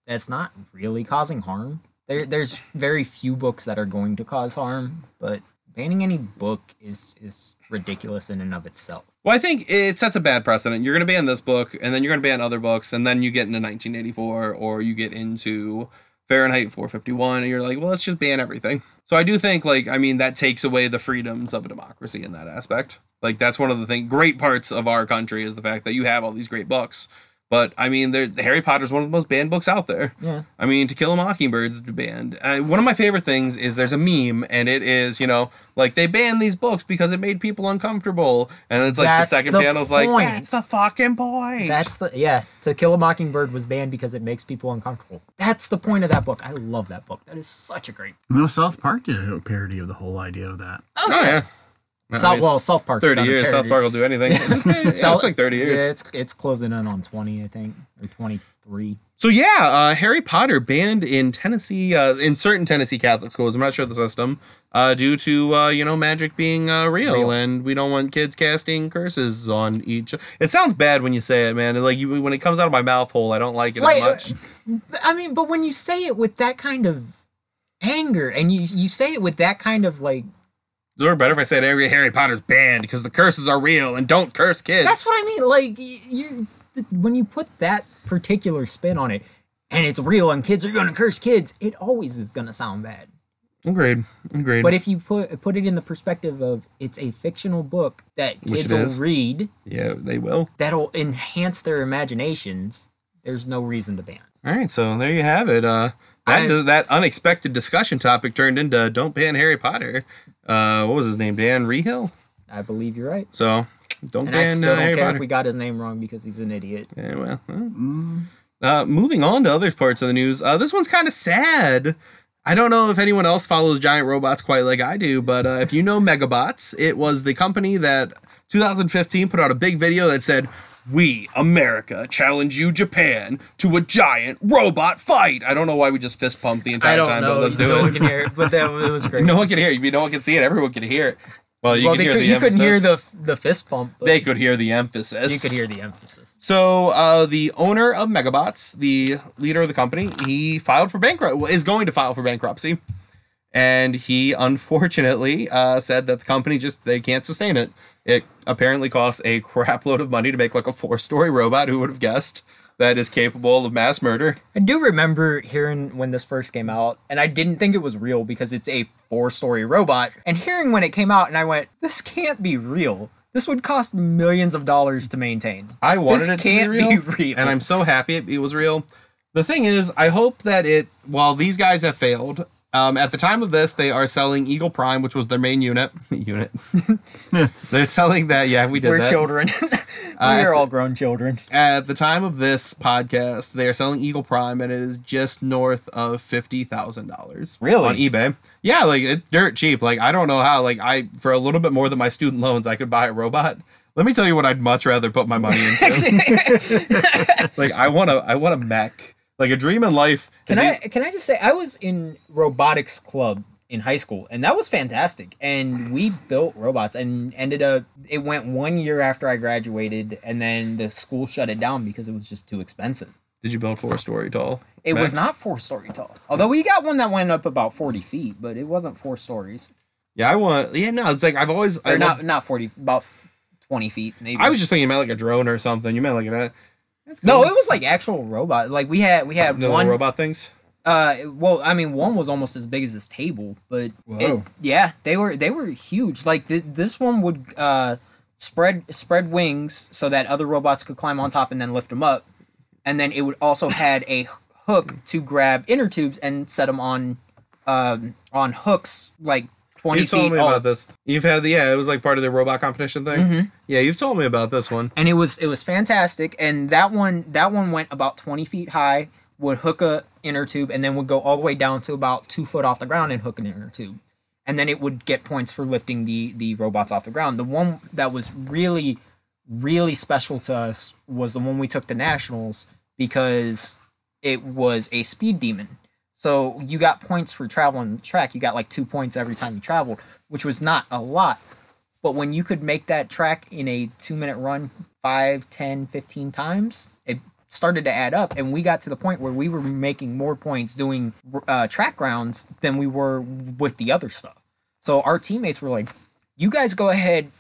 that's not really causing harm. There, there's very few books that are going to cause harm, but banning any book is is ridiculous in and of itself. Well, I think it sets a bad precedent. You're going to ban this book, and then you're going to ban other books, and then you get into 1984, or you get into Fahrenheit 451, and you're like, well, let's just ban everything. So I do think, like, I mean, that takes away the freedoms of a democracy in that aspect. Like, that's one of the thing, great parts of our country is the fact that you have all these great books. But I mean, there- Harry Potter is one of the most banned books out there. Yeah. I mean, To Kill a Mockingbird is banned. Uh, one of my favorite things is there's a meme, and it is, you know, like they banned these books because it made people uncomfortable. And it's like That's the second the panel's like, point. that's the fucking point. That's the yeah. To Kill a Mockingbird was banned because it makes people uncomfortable. That's the point of that book. I love that book. That is such a great. You know, South Park did a parody of the whole idea of that. oh, yeah. I South, mean, well, South Park. 30 years, South Park will do anything. yeah, it's like 30 years. Yeah, it's it's closing in on twenty, I think, or twenty three. So yeah, uh, Harry Potter banned in Tennessee, uh, in certain Tennessee Catholic schools. I'm not sure of the system, uh, due to uh, you know magic being uh, real, Real. and we don't want kids casting curses on each. It sounds bad when you say it, man. Like you, when it comes out of my mouth hole, I don't like it Like, as much. I mean, but when you say it with that kind of anger, and you you say it with that kind of like, Sort of better if I said Harry Harry Potter's banned because the curses are real and don't curse kids. that's what I mean. Like you, when you put that particular spin on it, and it's real, and kids are gonna curse kids, it always is gonna sound bad. Agreed. Agreed. But if you put put it in the perspective of it's a fictional book that Which kids will is. read, yeah, they will. that'll enhance their imaginations. There's no reason to ban. All right, so there you have it. Uh, that I- that unexpected discussion topic turned into "Don't ban Harry Potter." Uh, what was his name? Dan Reehil. I believe you're right, So don't and I ban still uh, don't Harry care Potter. if we got his name wrong because he's an idiot. Yeah, well, well, Mm. Uh, moving on to other parts of the news. Uh, this one's kind of sad. I don't know if anyone else follows giant robots quite like I do, but uh, if you know Megabots, it was the company that 2015 put out a big video that said, "We America challenge you, Japan, to a giant robot fight." I don't know why we just fist pumped the entire I don't time, know. but let's no do one can hear it, but that it was great. No one can hear you. No one can see it. Everyone can hear it. Well, you well, they hear could, you couldn't hear the the fist pump. They could hear the emphasis. You could hear the emphasis. So uh, the owner of Megabots, the leader of the company, he filed for bankrupt is going to file for bankruptcy, and he unfortunately uh, said that the company just they can't sustain it. It apparently costs a crap load of money to make like a four story robot. Who would have guessed that is capable of mass murder? I do remember hearing when this first came out, and I didn't think it was real because it's a four story robot. And hearing when it came out, and I went, this can't be real. This would cost millions of dollars to maintain. I wanted This it to can't be real, be real. and I'm so happy it was real. The thing is, I hope that it. While these guys have failed, um, at the time of this, they are selling Eagle Prime, which was their main unit. unit. They're selling that. Yeah, we did We're that. children. we Uh, are all grown children. At the time of this podcast, they are selling Eagle Prime, and it is just north of fifty thousand dollars. Really? on eBay? Yeah, like it's dirt cheap. Like I don't know how. Like I for a little bit more than my student loans, I could buy a robot. Let me tell you what I'd much rather put my money into. like I want to, I want a mech. Like a dream in life. Can I it- can I just say I was in robotics club in high school and that was fantastic and we built robots and ended up it went one year after I graduated and then the school shut it down because it was just too expensive. Did you build four story tall? It was not four story tall. Although we got one that went up about forty feet, but it wasn't four stories. Yeah, I want. Yeah, no, it's like I've always. I not love- not forty about twenty feet maybe. I was just thinking about like a drone or something. You meant like a. That's no, it was like actual robot. Like we had we had the one robot things. Uh, well, I mean, one was almost as big as this table, but it, yeah, they were they were huge. Like th- this one would uh spread spread wings so that other robots could climb on top and then lift them up, and then it would also had a hook to grab inner tubes and set them on um on hooks like twenty You've told me about this. You've had the yeah, it was like part of the robot competition thing. Mm-hmm. Yeah, you've told me about this one. and it was it was fantastic and that one that one went about 20 feet high would hook a inner tube and then would go all the way down to about two foot off the ground and hook an inner tube and then it would get points for lifting the the robots off the ground the one that was really really special to us was the one we took to nationals because it was a speed demon so you got points for traveling the track. You got like two points every time you travel which was not a lot. But when you could make that track in a two minute run 5 10 15 times it started to add up. And we got to the point where we were making more points doing uh, track rounds than we were with the other stuff. So our teammates were like you guys go ahead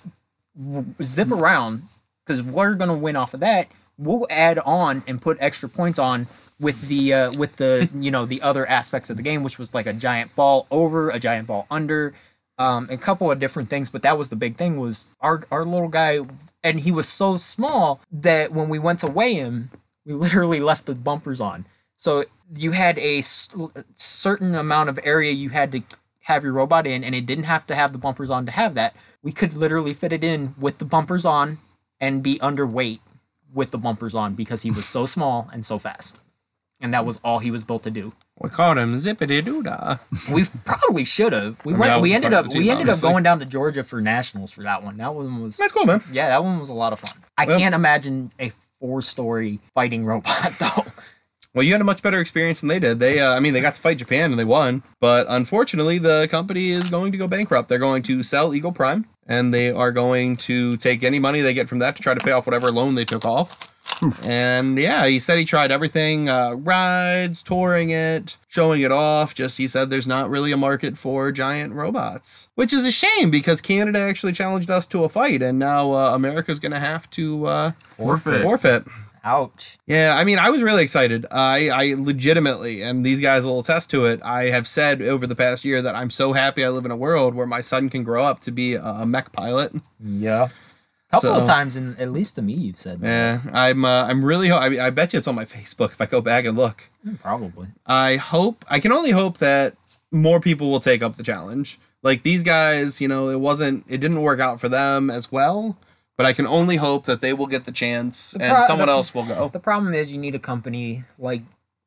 zip around because we're going to win off of that. We'll add on and put extra points on with the uh, with the you know the other aspects of the game which was like a giant ball over a giant ball under um, a couple of different things, but that was the big thing was our our little guy, and he was so small that when we went to weigh him, we literally left the bumpers on. So you had a certain amount of area you had to have your robot in, and it didn't have to have the bumpers on to have that. We could literally fit it in with the bumpers on and be underweight with the bumpers on because he was so small and so fast. And that was all he was built to do. We called him Zippity Doodah. We probably should have. We mean, went. We ended up. the We team, ended up going down to Georgia for nationals for that one. That one was. That's cool, man. Yeah, that one was a lot of fun. I Well- can't imagine a four-story fighting robot though. Well, you had a much better experience than they did. They, uh, I mean, they got to fight Japan and they won, but unfortunately, the company is going to go bankrupt. They're going to sell Eagle Prime, and they are going to take any money they get from that to try to pay off whatever loan they took off. And yeah, he said he tried everything: uh, rides, touring it, showing it off. Just he said there's not really a market for giant robots, which is a shame because Canada actually challenged us to a fight, and now uh, America's going to have to uh, Forfeit. forfeit. Ouch. Yeah, I mean, I was really excited. I, I legitimately, and these guys will attest to it. I have said over the past year that I'm so happy I live in a world where my son can grow up to be a, a mech pilot. Yeah. Couple So- of times, and at least to me, you've said that. Yeah, I'm. Uh, I'm really. ho- I, I bet you it's on my Facebook if I go back and look. Probably. I hope. I can only hope that more people will take up the challenge. Like these guys, you know, it wasn't. It didn't work out for them as well. but I can only hope that they will get the chance The and someone the- else will go. The problem is you need a company like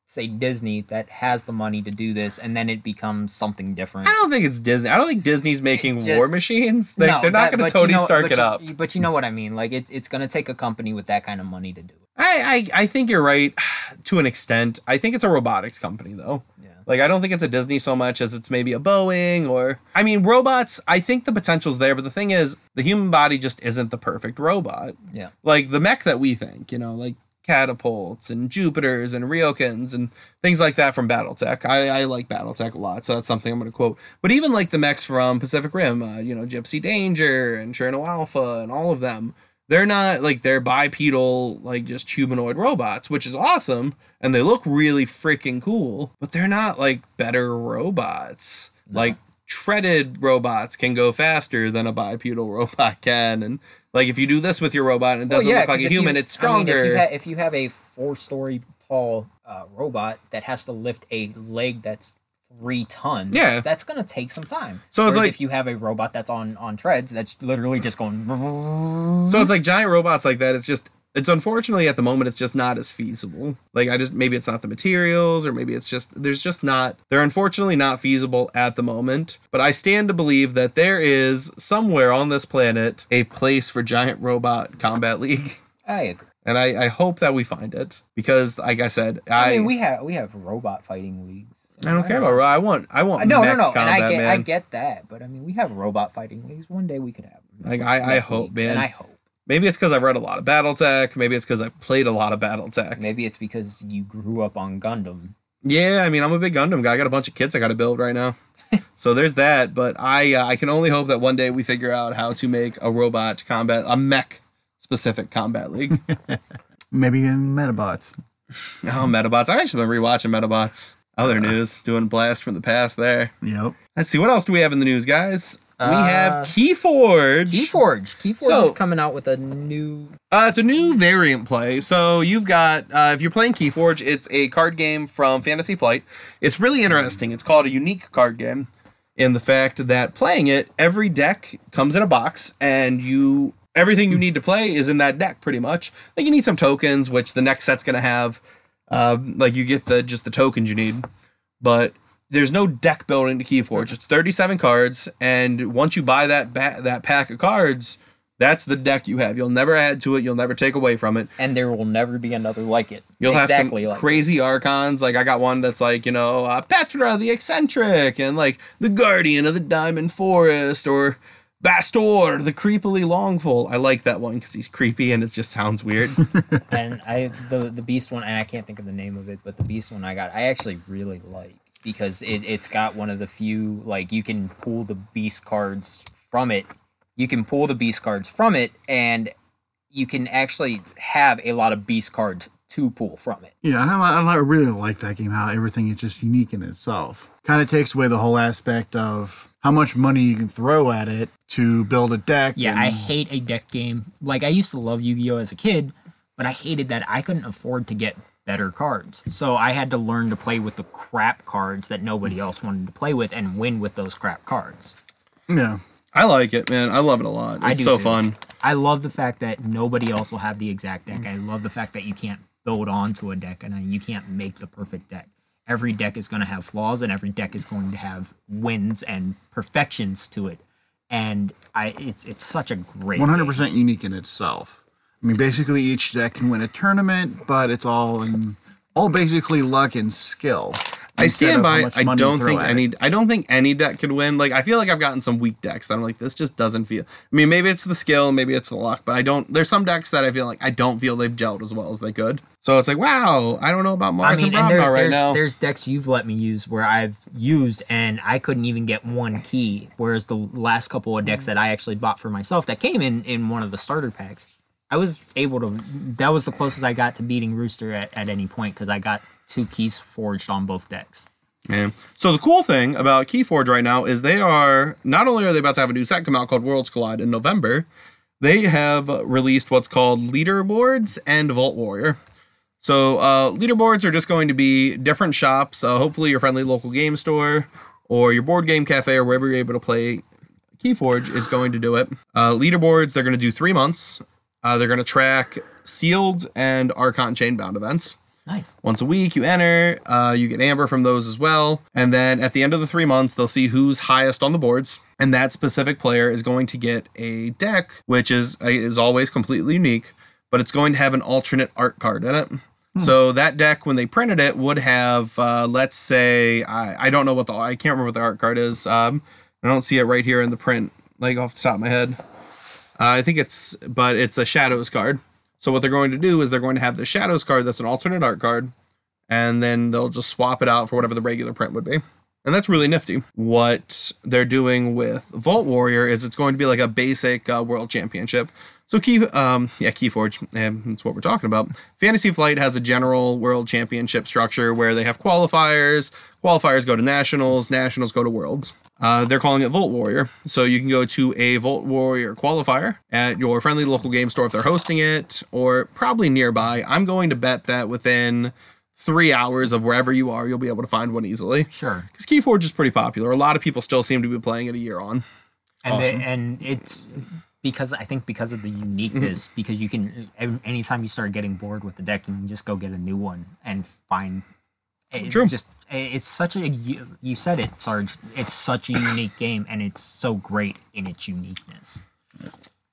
say Disney that has the money to do this, and then it becomes something different. I don't think it's Disney. I don't think Disney's making just- war machines. They, No, they're not going to but you Tony know- Stark it you- up. But you know what I mean. Like it, it's going to take a company with that kind of money to do it. I, I I think you're right to an extent. I think it's a robotics company though. Yeah. Like I don't think it's a Disney so much as it's maybe a Boeing or I mean robots. I think the potential's there, but the thing is, the human body just isn't the perfect robot. Yeah. Like the mech that we think, you know, like catapults and Jupiters and Ryokens and things like that from BattleTech. I, I like BattleTech a lot, so that's something I'm going to quote. But even like the mechs from Pacific Rim, uh, you know, Gipsy Danger and Cherno Alpha and all of them, they're not like they're bipedal, like just humanoid robots, which is awesome, and they look really freaking cool. But they're not like better robots. Like treaded robots can go faster than a bipedal robot can, and like if you do this with your robot and it doesn't look like a if you- human, it's I mean, stronger. if, you ha- if you have a four-story tall uh, robot that has to lift a leg that's three tons, Yeah. that's going to take some time. So it's like- if you have a robot that's on on treads, that's literally just going. So it's like giant robots like that. It's just it's unfortunately at the moment it's just not as feasible. Like I just maybe it's not the materials or maybe it's just there's just not they're unfortunately not feasible at the moment. But I stand to believe that there is somewhere on this planet a place for giant robot combat league. I agree. And I, I hope that we find it because, like I said, I I, mean, we have we have robot fighting leagues. I don't care about ro- I want I want No, no, no, and combat I get man. I get that, but I mean, we have robot fighting leagues. One day we could have. Like, I- I hope, leagues, man. and I hope. Maybe it's because I've read a lot of BattleTech. Maybe it's because I've played a lot of BattleTech. Maybe it's because you grew up on Gundam. Yeah, I mean, I'm a big Gundam guy. I got a bunch of kits I got to build right now. so there's that. But I uh, I can only hope that one day we figure out how to make a robot combat, a mech specific combat league. Maybe in Medabots. oh, Medabots. I've actually been rewatching Medabots. Other news, doing blast from the past there. Yep. Let's see, what else do we have in the news, guys? We Uh, have Keyforge. Keyforge. Keyforge So- is coming out with a new. Uh, it's a new variant play. So you've got, uh, if you're playing Keyforge, it's a card game from Fantasy Flight. It's really interesting. It's called a unique card game in the fact that playing it, every deck comes in a box, and you everything you need to play is in that deck pretty much. Like you need some tokens, which the next set's gonna have. Um, like you get the just the tokens you need, but there's no deck building to Keyforge. It's 37 cards, and once you buy that ba- that pack of cards, that's the deck you have. You'll never add to it. You'll never take away from it. And there will never be another like it. You'll exactly have some like crazy archons. Like I got one that's like you know uh, Petra the eccentric, and like the guardian of the diamond forest, or Bastor the creepily longful. I like that one because he's creepy and it just sounds weird. And I the the beast one, and I can't think of the name of it, but the beast one I got, I actually really like because it it's got one of the few like you can pull the beast cards from it. You can pull the beast cards from it, and you can actually have a lot of beast cards to pull from it. Yeah, I, I really like that game. How everything is just unique in itself. Kind of takes away the whole aspect of how much money you can throw at it to build a deck. Yeah, and- I hate a deck game. Like I used to love Yu-Gi-Oh as a kid, but I hated that I couldn't afford to get better cards. So I had to learn to play with the crap cards that nobody else wanted to play with and win with those crap cards. yeah. I like it, man. I love it a lot. I It's do so too. fun. I love the fact that nobody else will have the exact deck. I love the fact that you can't build onto a deck and you can't make the perfect deck. Every deck is going to have flaws and every deck is going to have wins and perfections to it. And I it's it's such a great One hundred game. percent unique in itself. I mean, basically each deck can win a tournament, but it's all in all basically luck and skill. I stand by. I don't think at it. any. I don't think any deck could win. Like I feel like I've gotten some weak decks that I'm like this just doesn't feel. I mean, maybe it's the skill, maybe it's the luck, but I don't. There's some decks that I feel like I don't feel they've gelled as well as they could. So it's like, wow, I don't know about I Mars mean, and and there, right there's, now. there's decks you've let me use where I've used and I couldn't even get one key. Whereas the last couple of decks that I actually bought for myself that came in in one of the starter packs, I was able to. That was the closest I got to beating Rooster at, at any point because I got two keys forged on both decks. Yeah. So the cool thing about Keyforge right now is they are not only are they about to have a new set come out called Worlds Collide in November, they have released what's called leaderboards and Vault Warrior. So uh, leaderboards are just going to be different shops, uh, hopefully your friendly local game store or your board game cafe or wherever you're able to play Keyforge is going to do it. Uh, leaderboards, they're going to do three months. Uh, they're going to track sealed and Archon Chainbound events. Nice. Once a week, you enter. Uh, you get amber from those as well. And then at the end of the three months, they'll see who's highest on the boards. And that specific player is going to get a deck, which is is always completely unique, but it's going to have an alternate art card in it. So that deck, when they printed it, would have, uh, let's say, I, I don't know what the I can't remember what the art card is. Um, I don't see it right here in the print, like off the top of my head. Uh, I think it's, but it's a shadows card. So what they're going to do is they're going to have the shadows card that's an alternate art card, and then they'll just swap it out for whatever the regular print would be. And that's really nifty. What they're doing with Vault Warrior is it's going to be like a basic uh, world championship. So key, um, yeah, Keyforge, and that's what we're talking about. Fantasy Flight has a general world championship structure where they have qualifiers. Qualifiers go to nationals. Nationals go to worlds. Uh, they're calling it Vault Warrior. So you can go to a Vault Warrior qualifier at your friendly local game store if they're hosting it, or probably nearby. I'm going to bet that within three hours of wherever you are, you'll be able to find one easily. Sure. Because Keyforge is pretty popular. A lot of people still seem to be playing it a year on. And they, and it's because I think because of the uniqueness, Mm-hmm. because you can anytime you start getting bored with the deck, you can just go get a new one and find. It's True. Just it's such a you, you said it, Sarge. It's such a unique game, and it's so great in its uniqueness.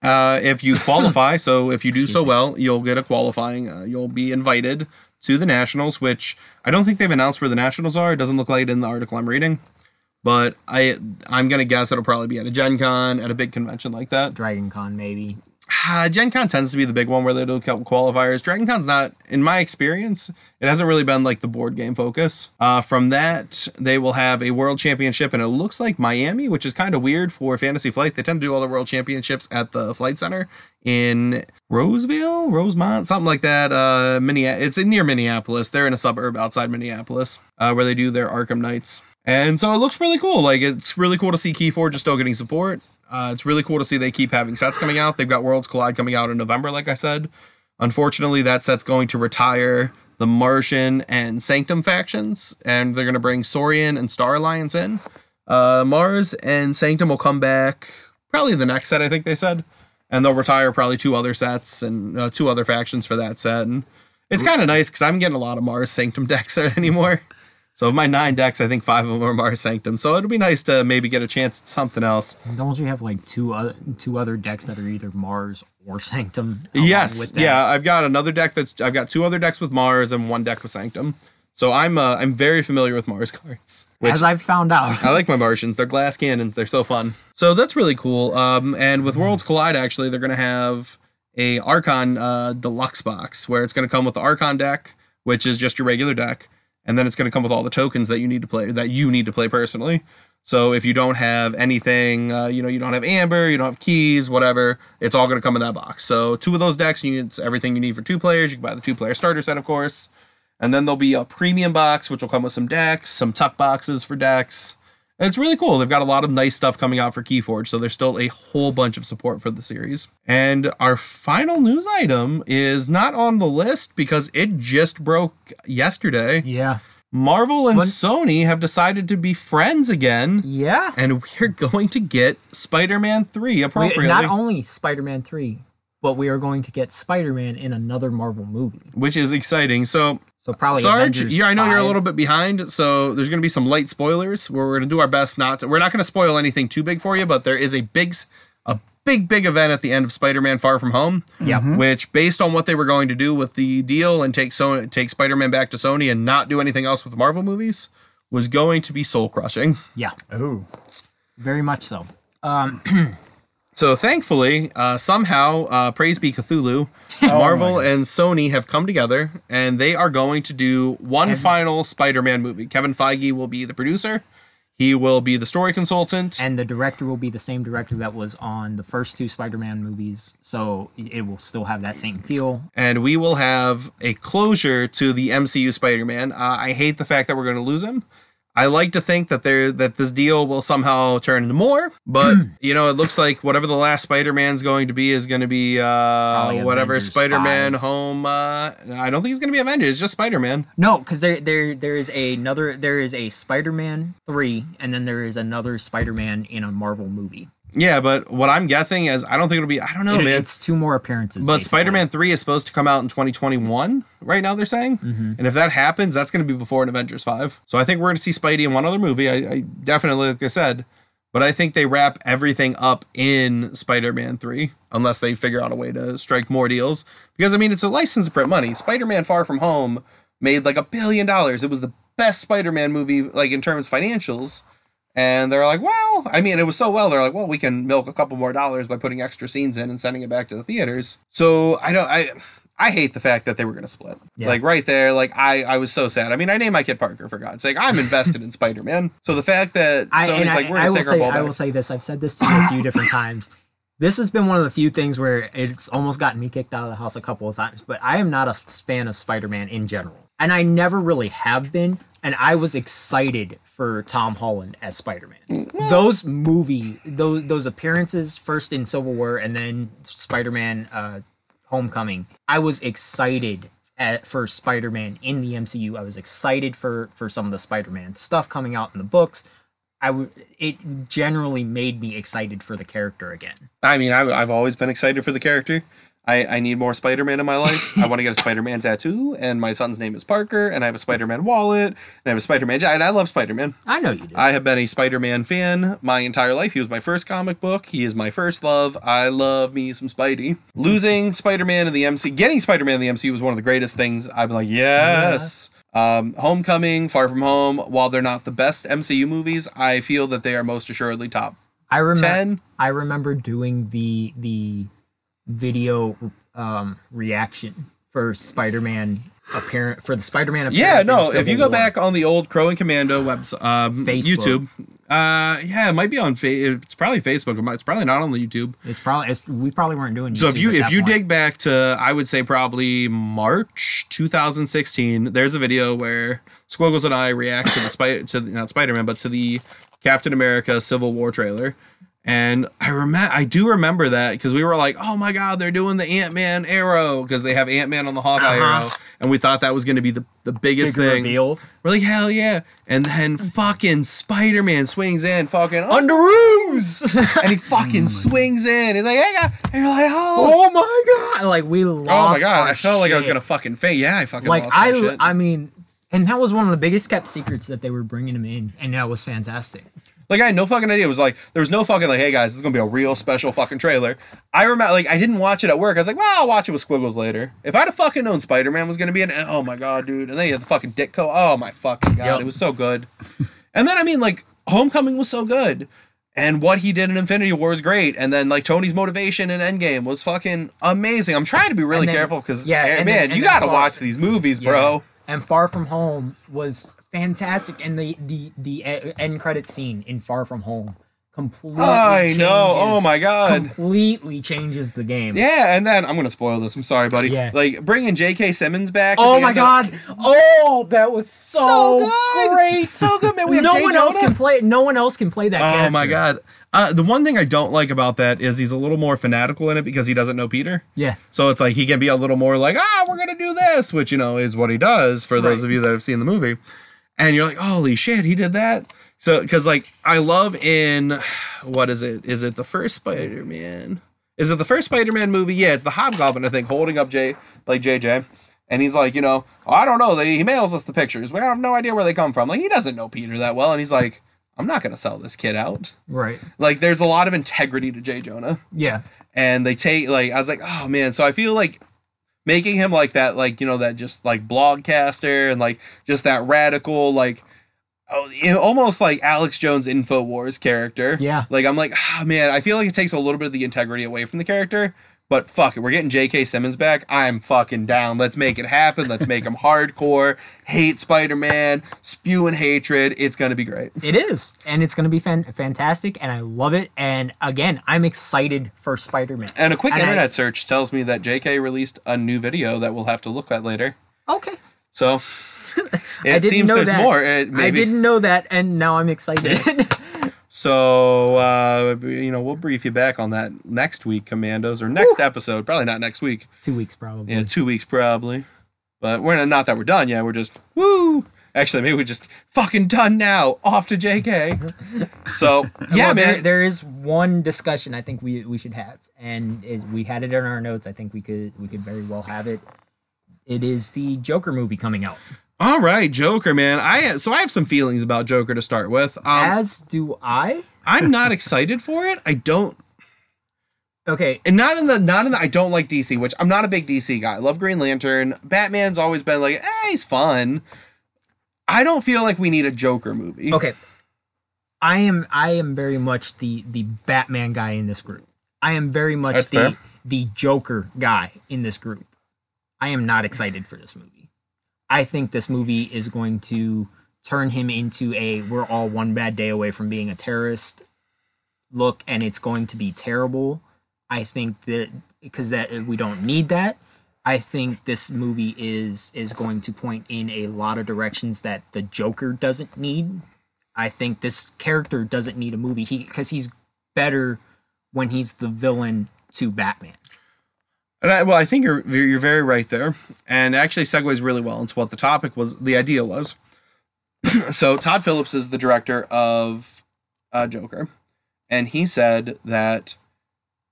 Uh, if you qualify, so if you do Excuse so me. well, you'll get a qualifying. Uh, you'll be invited to the nationals, which I don't think they've announced where the nationals are. It doesn't look like it in the article I'm reading, but I I'm gonna guess it'll probably be at a Gen Con at a big convention like that. Dragon Con maybe. Uh, Gen Con tends to be the big one where they do a couple qualifiers. Dragon Con's not, in my experience, it hasn't really been like the board game focus. Uh, from that, they will have a world championship, and it looks like Miami, which is kind of weird for Fantasy Flight. They tend to do all the world championships at the Flight Center in Roseville, Rosemont, something like that. Uh. It's near Minneapolis. They're in a suburb outside Minneapolis, uh, where they do their Arkham Nights. And so it looks really cool. Like it's really cool to see Keyforge still getting support. Uh, it's really cool to see they keep having sets coming out. They've got Worlds Collide coming out in November, like I said. Unfortunately, that set's going to retire the Martian and Sanctum factions, and they're going to bring Saurian and Star Alliance in. Uh, Mars and Sanctum will come back probably the next set, I think they said, and they'll retire probably two other sets and uh, two other factions for that set. And it's kind of nice because I'm getting a lot of Mars Sanctum decks anymore. So of my nine decks, I think five of them are Mars Sanctum. So it'll be nice to maybe get a chance at something else. Don't you have like two other two other decks that are either Mars or Sanctum? Yes, yeah, I've got another deck that's I've got two other decks with Mars and one deck with Sanctum. So I'm uh, I'm very familiar with Mars cards. Which As I've found out. I like my Martians. They're glass cannons. They're so fun. So that's really cool. Um, and with Worlds Collide, actually, they're gonna have a Archon uh, deluxe box where it's gonna come with the Archon deck, which is just your regular deck, and then it's gonna come with all the tokens that you need to play that you need to play personally. So if you don't have anything, uh, you know, you don't have Amber, you don't have keys, whatever, it's all gonna come in that box. So two of those decks, you it's everything you need for two players. You can buy the two player starter set, of course. And then there'll be a premium box, which will come with some decks, some tuck boxes for decks. And it's really cool. They've got a lot of nice stuff coming out for Keyforge, so there's still a whole bunch of support for the series. And our final news item is not on the list because it just broke yesterday. Yeah. Marvel and? Sony have decided to be friends again, Yeah. and we're going to get Spider-Man 3 We, appropriately, not only Spider-Man 3, but we are going to get Spider-Man in another Marvel movie. which is exciting. So So probably Sarge, Avengers yeah, I know you're a little bit behind, so there's going to be some light spoilers. Where we're going to do our best not to. We're not going to spoil anything too big for you, but there is a big, a big, big event at the end of Spider-Man: Far From Home. Yeah. Which, based on what they were going to do with the deal and take so take Spider-Man back to Sony and not do anything else with the Marvel movies, was going to be soul crushing. Yeah. Oh, Very much so. Um, So thankfully, uh, somehow, uh, praise be Cthulhu, Oh Marvel and Sony have come together, and they are going to do one final Spider-Man movie. Kevin Feige will be the producer. He will be the story consultant. and the director will be the same director that was on the first two Spider-Man movies, so it will still have that same feel. and we will have a closure to the MCU Spider-Man. Uh, I hate the fact that we're going to lose him. I like to think that there that this deal will somehow turn into more, but you know, it looks like whatever the last Spider-Man's going to be is going to be uh, Probably whatever Avengers Spider-Man 5. Home. Uh, I don't think it's going to be Avengers, it's just Spider-Man. No, because there there there is another there is a Spider-Man three, and then there is another Spider-Man in a Marvel movie. Yeah, but what I'm guessing is I don't think it'll be. I don't know, It- man. it's two more appearances. But. Spider-Man Three is supposed to come out in 2021. Right now, they're saying, Mm-hmm. and if that happens, that's going to be before an Avengers Five. So I think we're going to see Spidey in one other movie. I, I definitely, like I said, but I think they wrap everything up in Spider-Man Three, unless they figure out a way to strike more deals. Because I mean, it's a license to print money. Spider-Man Far From Home made like a billion dollars. It was the best Spider-Man movie, like in terms of financials. And they're like, well, I mean, it was so well. They're like, well, we can milk a couple more dollars by putting extra scenes in and sending it back to the theaters. So I don't, I, I hate the fact that they were going to split. Yeah. Like right there, like I, I was so sad. I mean, I named my kid Parker for God's sake. I'm invested in Spider Man. So the fact that I, Sony's like, I, we're going to take our say, ball I will back. say this. I've said this to you a few different times. This has been one of the few things where it's almost gotten me kicked out of the house a couple of times. But I am not a fan of Spider-Man in general, and I never really have been. And I was excited for Tom Holland as Spider-Man. Those movie, those those appearances, first in Civil War and then Spider-Man uh, Homecoming. I was excited at, for Spider-Man in the MCU. I was excited for for some of the Spider-Man stuff coming out in the books. I would. It generally made me excited for the character again. I mean, I, I've always been excited for the character. I, I need more Spider Man in my life. I want to get a Spider Man tattoo, and my son's name is Parker, and I have a Spider Man wallet, and I have a Spider Man jacket. I love Spider Man. I know you did. I have been a Spider Man fan my entire life. He was my first comic book. He is my first love. I love me some Spidey. Losing Spider Man in the MC, getting Spider Man in the MC was one of the greatest things. I've been like, yes. Um, Homecoming, Far From Home, while they're not the best MCU movies, I feel that they are most assuredly top I remember. 10. I remember doing the the video um, reaction for Spider-Man apparent for the Spider-Man. Yeah, no. If you go War. back on the old Crow and Commando website, um, YouTube, uh, yeah, it might be on. Fa- it's probably Facebook. It's probably not on the YouTube. it's probably it's, we probably weren't doing. So if you if you point. dig back to I would say probably March 2016, there's a video where Squiggles and I react to the spider to the, not Spider Man but to the Captain America Civil War trailer. And I remember, I do remember that because we were like, "Oh my God, they're doing the Ant Man arrow because they have Ant Man on the Hawkeye Uh-huh. arrow," and we thought that was going to be the, the biggest Big thing. reveal. We're like, "Hell yeah!" And then fucking Spider Man swings in, fucking Underoos. and he fucking swings in. He's like, "Hey, guy," and you're like, "Oh, oh my god! Like we lost. Oh my god, our I felt like I was gonna fucking faint. Yeah, I fucking like lost my I shit. I mean, and that was one of the biggest kept secrets that they were bringing him in, and that was fantastic. Like I had no fucking idea. It was like there was no fucking like, hey guys, this is gonna be a real special fucking trailer. I remember like I didn't watch it at work. I was like, well, I'll watch it with Squiggles later. If I'd have fucking known Spider Man was gonna be an oh my god, dude. And then he had the fucking dick coat. Oh my fucking god, Yep. it was so good. and then I mean like Homecoming was so good. And what he did in Infinity War was great. And then like Tony's motivation in Endgame was fucking amazing. I'm trying to be really then- careful because yeah, yeah, man, then- you gotta Far- watch these movies, bro. And Far From Home was fantastic, and the the the end credit scene in Far From Home completely. I know. Oh changes- my god. Completely changes the game. Yeah, and then I'm gonna spoil this. I'm sorry, buddy. Yeah. Like bringing J.K. Simmons back. Oh my end of- god! Oh, that was so, So good! great. So good, man. We have no Jay one else can play. No one else can play that. Oh character. my god. Uh, the one thing I don't like about that is he's a little more fanatical in it because he doesn't know Peter. Yeah. So it's like he can be a little more like, ah, we're gonna do this, which you know is what he does for those of you that have seen the movie. And you're like, holy shit, he did that. So because like I love in what is it? Is it the first Spider-Man? Is it the first Spider-Man movie? Yeah, it's the Hobgoblin, I think, holding up J like JJ. And he's like, you know, I don't know. They, he mails us the pictures. We have no idea where they come from. Like, he doesn't know Peter that well. And he's like, I'm not going to sell this kid out. Right. Like, there's a lot of integrity to J. Jonah Yeah. and they take like I was like, oh man. So I feel like making him like that, like you know, that just like blogcaster and like just that radical, like oh, almost like Alex Jones Infowars character. Yeah. Like I'm like, oh man, I feel like it takes a little bit of the integrity away from the character. But fuck it, we're getting J.K. Simmons back. I'm fucking down. Let's make it happen. Let's make him hardcore, hate Spider-Man, spewing hatred. It's gonna be great. It is, and it's going to be fan- fantastic, and I love it. And again, I'm excited for Spider-Man. And a quick And I- internet search tells me that J.K. released a new video that we'll have to look at later. Okay. So I it didn't seems know there's that. more. I didn't know that, and now I'm excited. So uh, you know, we'll brief you back on that next week, Commandos, or next episode. Probably not next week. Two weeks probably. Yeah, two weeks probably. But we're not that we're done yet. We're just woo. Actually, maybe we're just fucking done now. Off to JK. So yeah, Well, man. There, there is one discussion I think we we should have, and it, we had it in our notes. I think we could we could very well have it. It is the Joker movie coming out. All right, Joker, man. I so I have some feelings about Joker to start with. Um, As do I. I'm not excited for it. I don't, Okay, and not in the not in the. I don't like DC, which I'm not a big DC guy. I love Green Lantern. Batman's always been like, eh, he's fun. I don't feel like we need a Joker movie. okay. I am I am very much the the Batman guy in this group. I am very much That's the fair. the Joker guy in this group. I am not excited for this movie. I think this movie is going to turn him into a we're all one bad day away from being a terrorist look and it's going to be terrible. I think that because that we don't need that. I think this movie is is going to point in a lot of directions that the Joker doesn't need. I think this character doesn't need a movie. He because he's better when he's the villain to Batman. And I, well, I think you're you're very right there, and actually segues really well into what the topic was. The idea was. so Todd Phillips is the director of uh, Joker, and he said that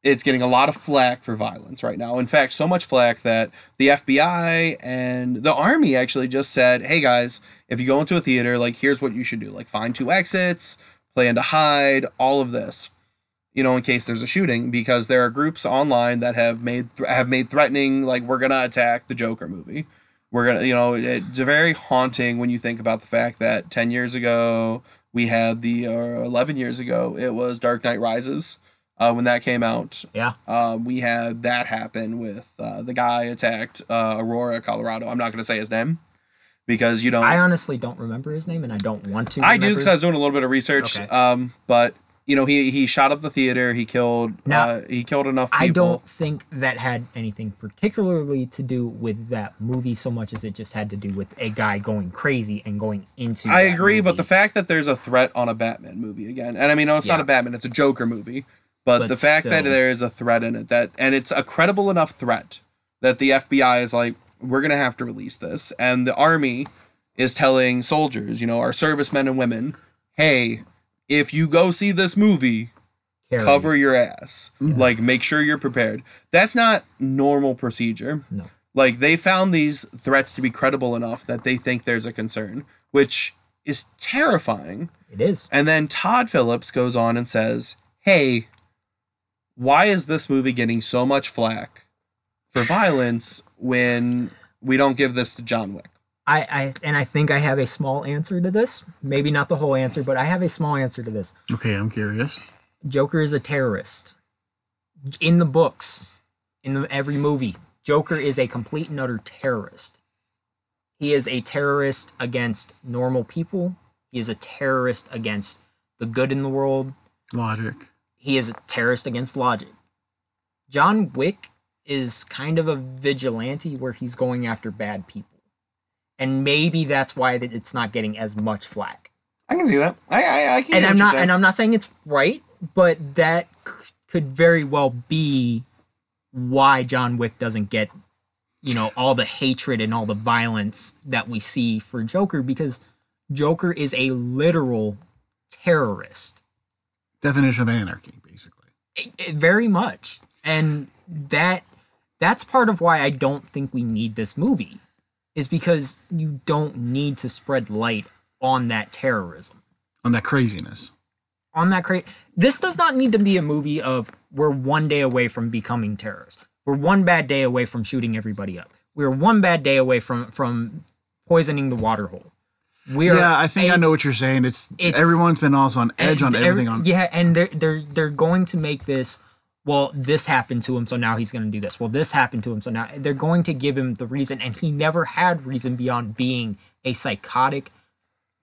it's getting a lot of flack for violence right now. In fact, so much flack that the FBI and the army actually just said, "Hey guys, if you go into a theater, like here's what you should do: like find two exits, plan to hide, all of this." You know, in case there's a shooting, because there are groups online that have made have made threatening like we're gonna attack the Joker movie. We're gonna, you know, it's very haunting when you think about the fact that ten years ago we had the, or eleven years ago it was Dark Knight Rises, uh, when that came out. Yeah. Uh, we had that happen with uh, the guy attacked uh, Aurora, Colorado. I'm not gonna say his name because you don't. I honestly don't remember his name and I don't want to. I do because I was doing a little bit of research. Okay. Um, but you know, he he shot up the theater. He killed. Now, uh, he killed enough people. I don't think that had anything particularly to do with that movie so much as it just had to do with a guy going crazy and going into. I agree, but the fact that there's a threat on a Batman movie again, and I mean, no, it's not a Batman; it's a Joker movie. But, But the fact that there is a threat in it, that and it's a credible enough threat that the FBI is like, we're gonna have to release this, and the army is telling soldiers, you know, our servicemen and women, hey, if you go see this movie, Carry. cover your ass. Like make sure you're prepared. That's not normal procedure. No. Like they found these threats to be credible enough that they think there's a concern, which is terrifying. It is. And then Todd Phillips goes on and says, "Hey, why is this movie getting so much flack for violence when we don't give this to John Wick?" I, I and I think I have a small answer to this. Maybe not the whole answer, but I have a small answer to this. Okay, I'm curious. Joker is a terrorist. In the books, in the, every movie, Joker is a complete and utter terrorist. He is a terrorist against normal people. He is a terrorist against the good in the world. Logic. He is a terrorist against logic. John Wick is kind of a vigilante where he's going after bad people. And maybe that's why that it's not getting as much flack. I can see that. I I, I can. and I'm not saying. and I'm not saying it's right, but that c- could very well be why John Wick doesn't get you know all the hatred and all the violence that we see for Joker because Joker is a literal terrorist. Definition of anarchy, basically. I- I- very much. And that that's part of why I don't think we need this movie is because you don't need to spread light on that terrorism. On that craziness. on that crazy, This does not need to be a movie of we're one day away from becoming terrorists. We're one bad day away from shooting everybody up. We're one bad day away from from poisoning the water hole. We're yeah, I think a- I know what you're saying. It's, It's- everyone's been also on edge on everything. every- on yeah, and they're they're they're going to make this. Well, this happened to him, so now he's going to do this. Well, this happened to him, so now they're going to give him the reason, and he never had reason beyond being a psychotic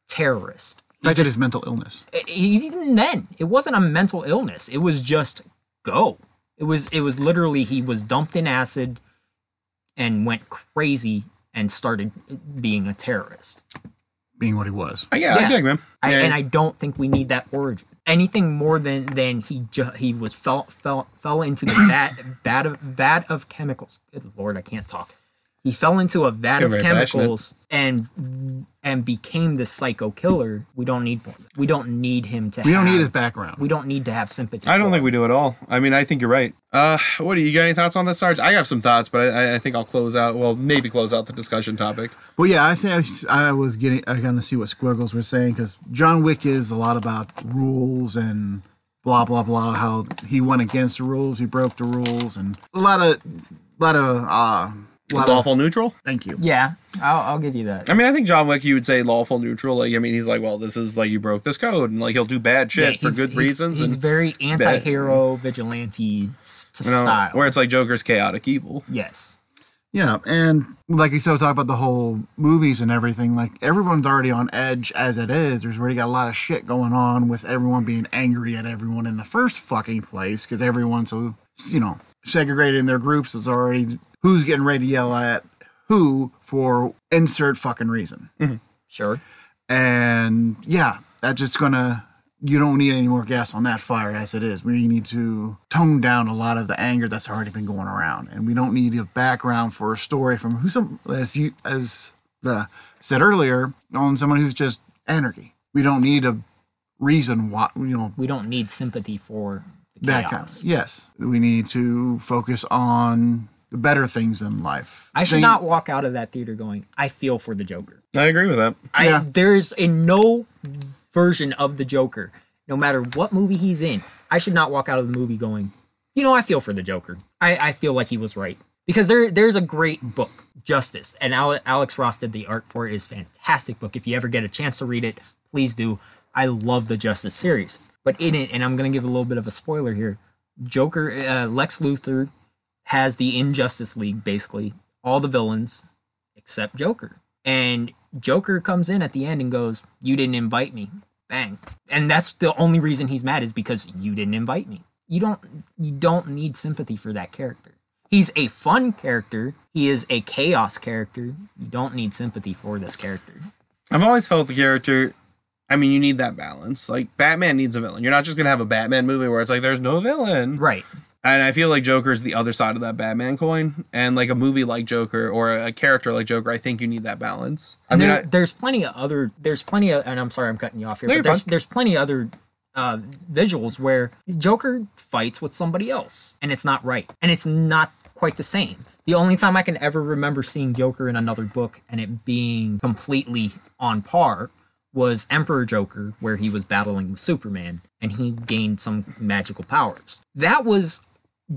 terrorist. the fact that it's mental illness. even then it wasn't a mental illness it was just go it was it was literally he was dumped in acid and went crazy and started being a terrorist being what he was. Uh, yeah, I Yeah. dig, man. I, Yeah. and i don't think we need that origin anything more than than he ju- he was fell fell fell into the bad bad of bad of chemicals. Good lord i can't talk He fell into a vat You're of very passionate. chemicals and and became the psycho killer. We don't need more. We don't need him to. We don't need his background. We don't need to have sympathy. I don't think him. we do at all. I mean, I think you're right. Uh, what do you got? Any thoughts on this, Sarge? I have some thoughts, but I, I think I'll close out. Well, maybe close out the discussion topic. Well, yeah, I think I was- I was getting, I kind of see what Squiggles was saying because John Wick is a lot about rules and blah blah blah. How he went against the rules, he broke the rules, and a lot of, a lot of, uh, lot of. Lawful neutral. Thank you. Yeah, I'll, I'll give you that. I mean, I think John Wick, you would say lawful neutral. Like, I mean, he's like, well, this is like you broke this code, and like he'll do bad shit Yeah, for good he- reasons. He's and very anti-hero, vigilante s- you know, style. where it's like Joker's chaotic evil. yes, Yeah, and like you said, talk about the whole movies and everything. Like everyone's already on edge as it is. There's already got a lot of shit going on with everyone being angry at everyone in the first fucking place because everyone's so you know segregated in their groups. Is already who's getting ready to yell at who for insert fucking reason. Mm-hmm. sure. And yeah, that's just gonna. You don't need any more gas on that fire as it is. We need to tone down a lot of the anger that's already been going around, and we don't need a background for a story from who some as you as the said earlier on someone who's just anarchy. We don't need a reason why you know We don't need sympathy for the that chaos. kind. Of, yes, we need to focus on the better things in life. I should Thing- not walk out of that theater going, "I feel for the Joker." I agree with that. I Yeah. there's in no version of the Joker, no matter what movie he's in, I should not walk out of the movie going, you know, I feel for the Joker. I, I feel like he was right because there there's a great book, Justice, and Ale- Alex Ross did the art for it. is fantastic book. If you ever get a chance to read it, please do. I love the Justice series, but in it, and I'm gonna give a little bit of a spoiler here. Joker, uh, Lex Luthor has the Injustice League basically all the villains except Joker. And Joker comes in at the end and goes, "You didn't invite me." Bang. And that's the only reason he's mad is because you didn't invite me. You don't you don't need sympathy for that character. He's a fun character. He is a chaos character. You don't need sympathy for this character. I've always felt the character. I mean, you need that balance. Like Batman needs a villain. You're not just gonna have a Batman movie where it's like there's no villain. Right. And I feel like Joker is the other side of that Batman coin. And like a movie like Joker or a character like Joker, I think you need that balance. I And mean, there, I, there's plenty of other there's plenty of and I'm sorry I'm cutting you off here, No, but there's, fine. there's plenty of other uh, visuals where Joker fights with somebody else and it's not right. And it's not quite the same. The only time I can ever remember seeing Joker in another book and it being completely on par was Emperor Joker, where he was battling with Superman and he gained some magical powers. That was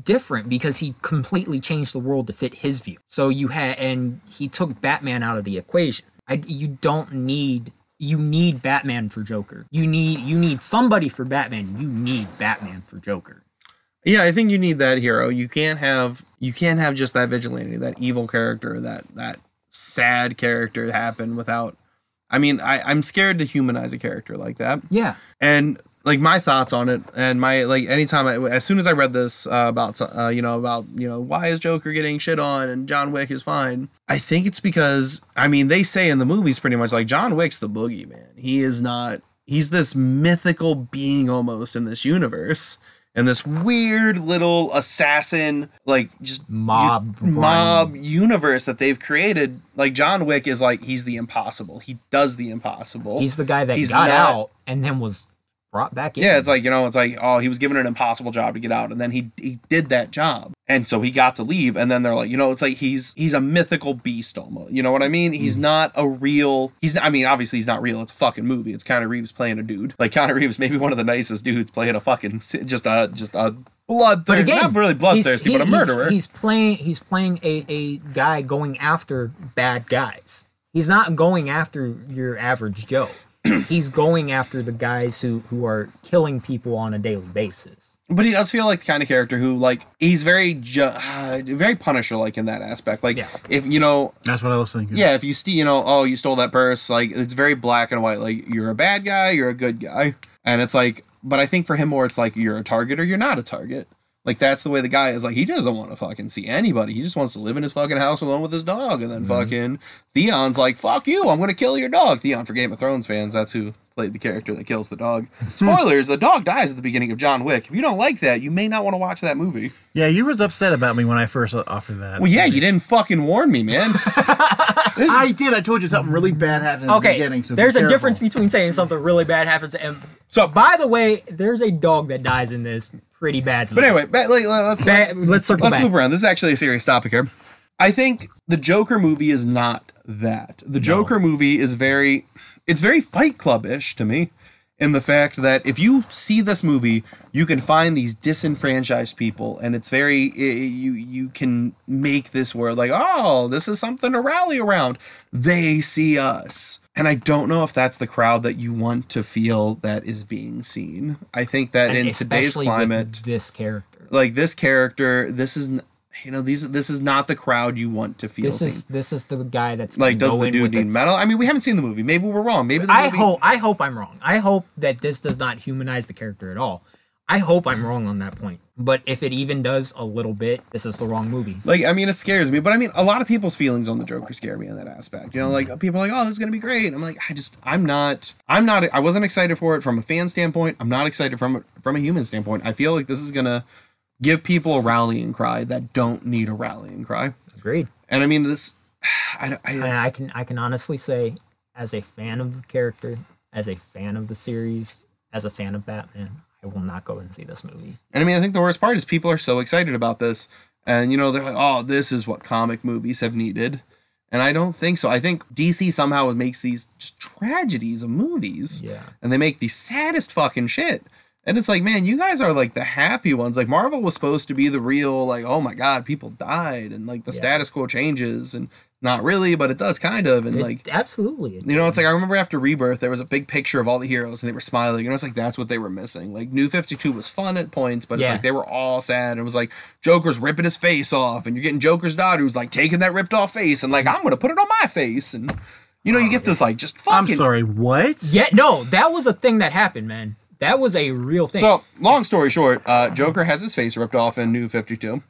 different because he completely changed the world to fit his view. So you had, and he took Batman out of the equation. I, you don't need, you need Batman for Joker. You need, you need somebody for Batman. You need Batman for Joker. yeah, I think you need that hero. You can't have you can't have just that vigilante, that evil character, that that sad character happen without. I mean, I, I'm scared to humanize a character like that. Yeah. and like my thoughts on it and my like anytime I, as soon as i read this uh, about uh, you know about you know why is joker getting shit on and john wick is fine i think it's because i mean they say in the movies pretty much like john wick's the boogeyman. He is not he's this mythical being almost in this universe and this weird little assassin like just Mob u- mob universe that they've created. Like john wick is like he's the impossible. He does the impossible. He's the guy that He's got not- out and then was brought back in. yeah, it's like you know, it's like oh, he was given an impossible job to get out, and then he he did that job, and so he got to leave, and then they're like, you know, it's like he's he's a mythical beast almost. You know what I mean? He's hmm. not a real. He's I mean, obviously he's not real. It's a fucking movie. It's Keanu Reeves playing a dude. Like Keanu Reeves, maybe one of the nicest dudes playing a fucking just a just a blood. but again, not really he's- bloodthirsty, he- but a he's- murderer. He's, playing. He's playing a, a guy going after bad guys. He's not going after your average Joe. he's going after the guys who who are killing people on a daily basis. But he does feel like the kind of character who, like, he's very, ju- uh, very Punisher like in that aspect. Like, Yeah. if you know, That's what I was thinking. Yeah, if you steal, you know, oh, you stole that purse, like it's very black and white. Like you're a bad guy, you're a good guy, and it's like, but I think for him more, it's like you're a target or you're not a target. Like that's the way the guy is. Like he doesn't want to fucking see anybody. He just wants to live in his fucking house alone with his dog. And then mm-hmm. fucking Theon's like, "Fuck you! I'm gonna kill your dog." Theon for Game of Thrones fans, that's who played the character that kills the dog. Spoilers: the dog dies at the beginning of John Wick. If you don't like that, you may not want to watch that movie. Yeah, you was upset about me when I first offered that. Well, yeah, you didn't fucking warn me, man. This- I did. I told you something really bad happened in the Okay, beginning. So be there's a difference between saying something really bad happens and. So- by the way, there's a dog that dies in this pretty badly. but anyway, ba- like, let's Ba- let's circle let's back. move around. This is actually a serious topic here. I think the Joker movie is not that. The Joker movie is very, it's very Fight Club ish to me, in the fact that if you see this movie, you can find these disenfranchised people, and it's very i- you you can make this world like oh this is something to rally around. They see us. And I don't know if that's the crowd that you want to feel that is being seen. I think that And in today's climate, this character. like this character this is you know these this is not the crowd you want to feel This seen. is this is the guy that's like does the dude need metal i mean we haven't seen the movie maybe we're wrong maybe the I movie hope I hope I'm wrong. I hope that this does not humanize the character at all. I hope I'm wrong on that point. But if it even does a little bit, this is the wrong movie. like i mean it scares me but i mean a lot of people's feelings on the joker scare me in that aspect. You know like people are like oh this is gonna be great. I'm like i just i'm not i'm not i wasn't excited for it from a fan standpoint. I'm not excited from a, from a human standpoint. I feel like this is gonna give people a rallying cry that don't need a rallying cry. Agreed. and i mean this i, don't- I I can I can honestly say, as a fan of the character, as a fan of the series, as a fan of Batman, I will not go and see this movie. And I mean, I think the worst part is people are so excited about this, and you know, they're like, "Oh, this is what comic movies have needed," and I don't think so. I think DC somehow makes these just tragedies of movies, Yeah. and they make the saddest fucking shit. And it's like, man, you guys are like the happy ones. Like Marvel was supposed to be the real, like, oh my god, people died, and like the Yeah. status quo changes, and not really, but it does kind of, and It- like absolutely. it you know, it's like I remember after Rebirth, there was a big picture of all the heroes and they were smiling. And it's like that's what they were missing. Like New 52 was fun at points, but it's Yeah. like they were all sad. It was like Joker's ripping his face off, and you're getting Joker's daughter who's like taking that ripped off face and like, I'm gonna put it on my face. And you know, you get this like just I'm sorry. What? yeah, no, that was a thing that happened, man. That was a real thing. So, long story short, uh, Joker has his face ripped off in New 52.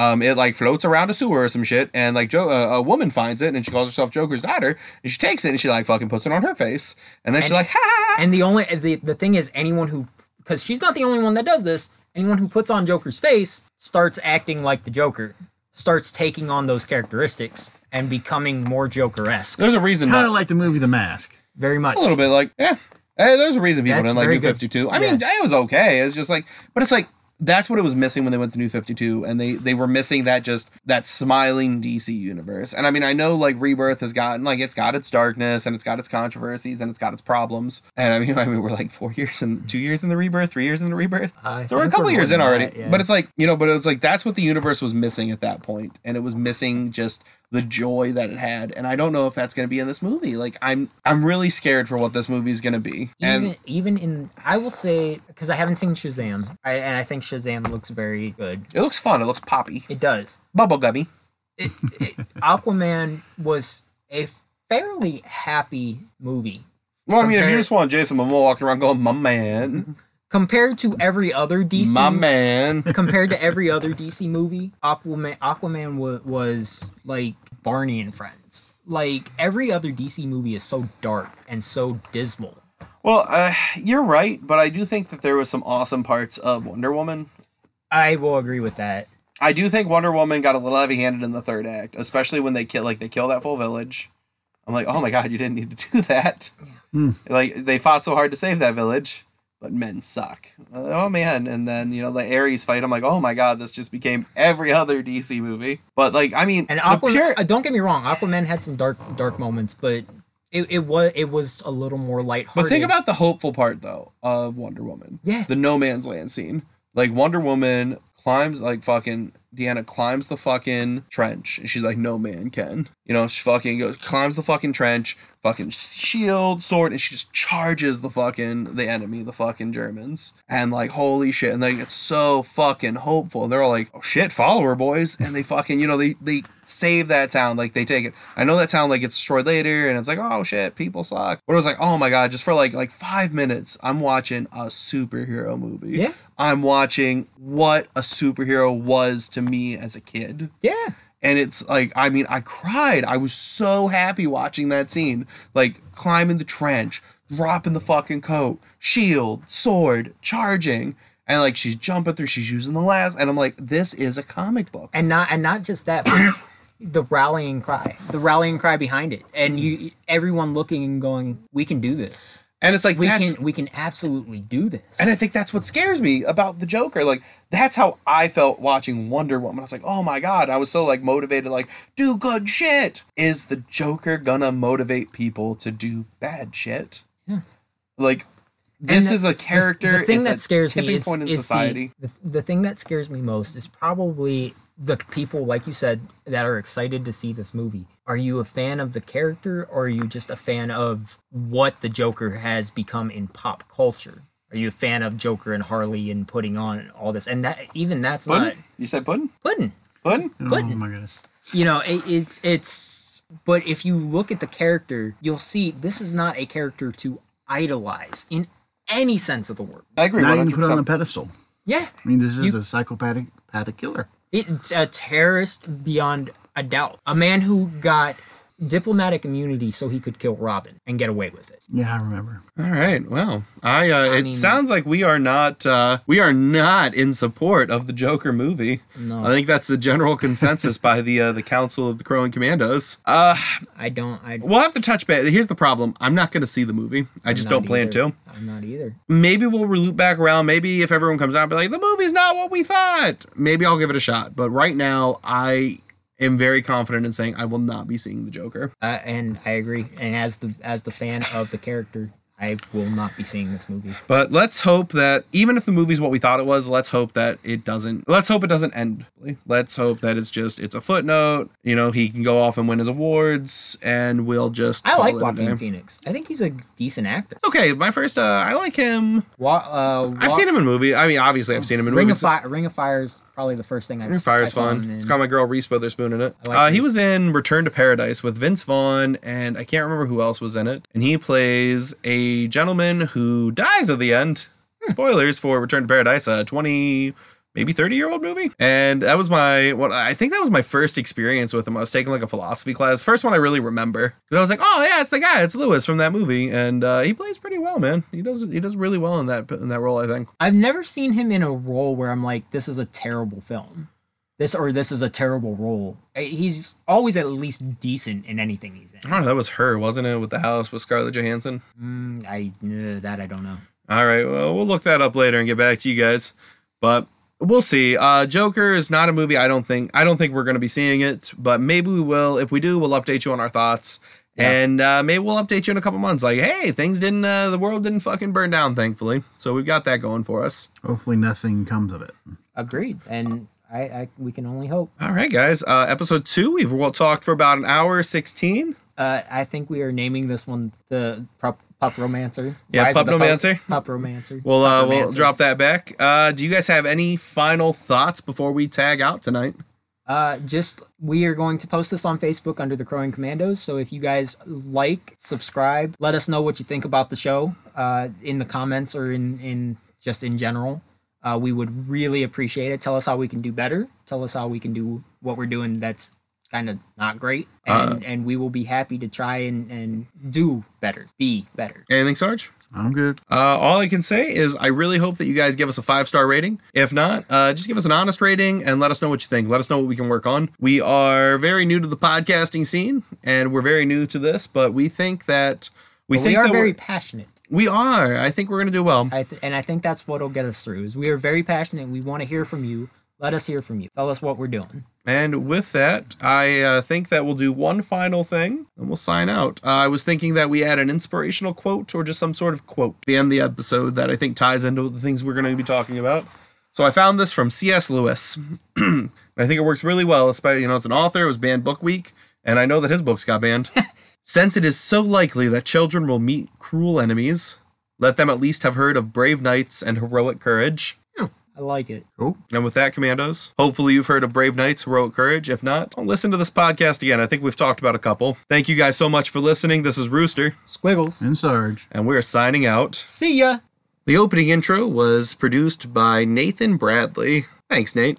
Um, it like floats around a sewer or some shit, and like jo- uh, a woman finds it, and she calls herself Joker's daughter, and she takes it and she like fucking puts it on her face, and then she's like, ha! And the only the, the thing is anyone who because she's not the only one that does this, anyone who puts on Joker's face starts acting like the Joker, starts taking on those characteristics and becoming more Joker-esque. There's a reason. Kind of like the movie The Mask. Very much. a little bit like yeah Hey, there's a reason people That's didn't like very new 52 i mean it was okay it's just like but it's like that's what it was missing when they went to new 52 and they they were missing that just that smiling dc universe. And i mean i know like rebirth has gotten like it's got its darkness and it's got its controversies and it's got its problems. And i mean i mean we're like four years and two years in the rebirth three years in the rebirth? So we're a couple years in already. that, yeah. but it's like you know but it's like that's what the universe was missing at that point. And it was missing just the joy that it had and i don't know if that's going to be in this movie. Like i'm i'm really scared for what this movie is going to be. And even even in I will say because I haven't seen Shazam, I, and I think Shazam looks very good. it looks fun it looks poppy. It does. bubblegummy It, it, Aquaman was a fairly happy movie. Well i mean if you just want jason momoa walking around going my man compared to every other DC. my man compared to every other DC movie, Aquaman Aquaman wa- was like Barney and Friends. Like every other DC movie is so dark and so dismal. well uh, you're right but i do think that there was some awesome parts of wonder woman I will agree with that. I do think Wonder Woman got a little heavy-handed in the third act, especially when they kill like they kill that full village. I'm like, oh my god, you didn't need to do that. Like they fought so hard to save that village, but men suck. Uh, Oh man, and then you know the Ares fight. I'm like, oh my god, this just became every other DC movie. But like, I mean, And Aquaman, pure- uh, don't get me wrong, Aquaman had some dark dark moments, but it, it was it was a little more lighthearted. But think about the hopeful part though of Wonder Woman. Yeah. The no man's land scene. Like Wonder Woman climbs like fucking Diana climbs the fucking trench and she's like no man can. You know, she fucking goes climbs the fucking trench, fucking shield, sword, and she just charges the fucking the enemy, the fucking Germans. And like holy shit. And they get so fucking hopeful. And they're all like, oh shit, follow her, boys. And they fucking, you know, they they save that town. Like they take it. I know that town like gets destroyed later, and it's like, oh shit, people suck. But it was like, oh my god, just for like like five minutes, I'm watching a superhero movie. Yeah. I'm watching what a superhero was to me as a kid. yeah. And it's like, I mean, I cried. I was so happy watching that scene. Like climbing the trench, dropping the fucking coat, shield, sword, charging, and like she's jumping through, she's using the last, and I'm like, this is a comic book. and not and not just that but the rallying cry the rallying cry behind it and you everyone looking and going we can do this And it's like we can we can absolutely do this And I think that's what scares me about the Joker. Like that's how I felt watching Wonder Woman. I was like, oh my god, I was so like motivated, like do good shit. Is the Joker gonna motivate people to do bad shit? Yeah. Like this the- is a character. the thing it's that scares tipping me is, point in is society. The, the, the thing that scares me most is probably the people like you said that are excited to see this movie are you a fan of the character or are you just a fan of what the joker has become in pop culture are you a fan of joker and harley and putting on all this and that even that's not You said puddin? pudding oh Puddin? Oh Puddin'. my goodness. you know it, it's it's but if you look at the character you'll see this is not a character to idolize in any sense of the word I agree. Not One even put on a pedestal. yeah I mean, this is You- a psychopathic pathic killer. It's a terrorist beyond a doubt. A man who got diplomatic immunity so he could kill Robin and get away with it. Yeah, I remember. All right. Well, I. Uh, it mean- sounds like we are not. Uh, we are not in support of the Joker movie. No. I think that's the general consensus by the uh, the Council of the Crowing Commandos. Uh, I don't. I we'll have to touch base. Here's the problem. I'm not going to see the movie. I just don't plan either. to. I'm not either. Maybe we'll loop back around. Maybe if everyone comes out and be like, the movie's not what we thought. Maybe I'll give it a shot. But right now, I am very confident in saying I will not be seeing the Joker. Uh, and I agree. And as the as the fan of the character, I will not be seeing this movie. But let's hope that even if the movie's what we thought it was, let's hope that it doesn't. Let's hope it doesn't end. Let's hope that it's just it's a footnote. You know, he can go off and win his awards, and we'll just. I like Joaquin. Phoenix. I think he's a decent actor. Okay, my first. Uh, I like him. Wa- uh, I've seen him in movie. I mean, obviously, I've seen him in Ring movies. of Fire. Ring of Fire is probably the first thing I've. Ring of Fire's I saw fun. It's got my girl Reese Witherspoon in it. Like uh, he was in Return to Paradise with Vince Vaughn, and I can't remember who else was in it. And he plays a gentleman who dies at the end. Spoilers for Return to Paradise, a twenty, maybe thirty year old movie. And that was my what I think that was my first experience with him. I was taking like a philosophy class, first one I really remember. Because I was like, oh yeah, it's the guy, it's Lewis from that movie, and uh, he plays pretty well, man. He does he does really well in that in that role, I think. I've never seen him in a role where I'm like, this is a terrible film. This or this is a terrible role. He's always at least decent in anything he's in. I don't know. That was her, wasn't it, with the house with Scarlett Johansson? Mm, I uh, that I don't know. All right, well, we'll look that up later and get back to you guys. But we'll see. Uh, Joker is not a movie. I don't think. I don't think we're going to be seeing it, but maybe we will. If we do, we'll update you on our thoughts. Yeah. And uh, maybe we'll update you in a couple months. Like, hey, things didn't. Uh, the world didn't fucking burn down, thankfully. So we've got that going for us. Hopefully, nothing comes of it. Agreed, and I, I we can only hope. All right, guys. Uh, episode two. We've well, talked for about an hour sixteen. Uh, I think we are naming this one the Pup, Pupnomancer. Yeah, Rise Pupnomancer. Pup Romancer. We'll uh, Pup we'll drop that back. Uh, do you guys have any final thoughts before we tag out tonight? Uh, just we are going to post this on Facebook under the Crowing Commandos. So if you guys like, subscribe, let us know what you think about the show uh, in the comments or in in just in general. Uh, we would really appreciate it. Tell us how we can do better. Tell us how we can do what we're doing that's kind of not great, and and we will be happy to try and and do better, be better. Anything, Sarge? I'm good. Uh, all I can say is I really hope that you guys give us a five star rating. If not, uh, just give us an honest rating and let us know what you think. Let us know what we can work on. We are very new to the podcasting scene and we're very new to this, but we think that we But think we are that very we're- passionate. We are. I think we're gonna do well. I th- and I think that's what'll get us through. Is we are very passionate. We want to hear from you. Let us hear from you. Tell us what we're doing. And with that, I uh, think that we'll do one final thing and we'll sign out. Uh, I was thinking that we add an inspirational quote or just some sort of quote at the end of the episode that I think ties into the things we're going to be talking about. So I found this from C.S. Lewis. I think it works really well, especially, you know, it's an author, it was banned book week, and I know that his books got banned. Since it is so likely that children will meet cruel enemies, let them at least have heard of brave knights and heroic courage. Oh, I like it. Cool. And with that, Commandos, hopefully you've heard of Brave Knights, Heroic Courage. If not, listen to this podcast again. I think we've talked about a couple. Thank you guys so much for listening. This is Rooster, Squiggles. And Sarge. and we're signing out. See ya. The opening intro was produced by Nathan Bradley. Thanks, Nate.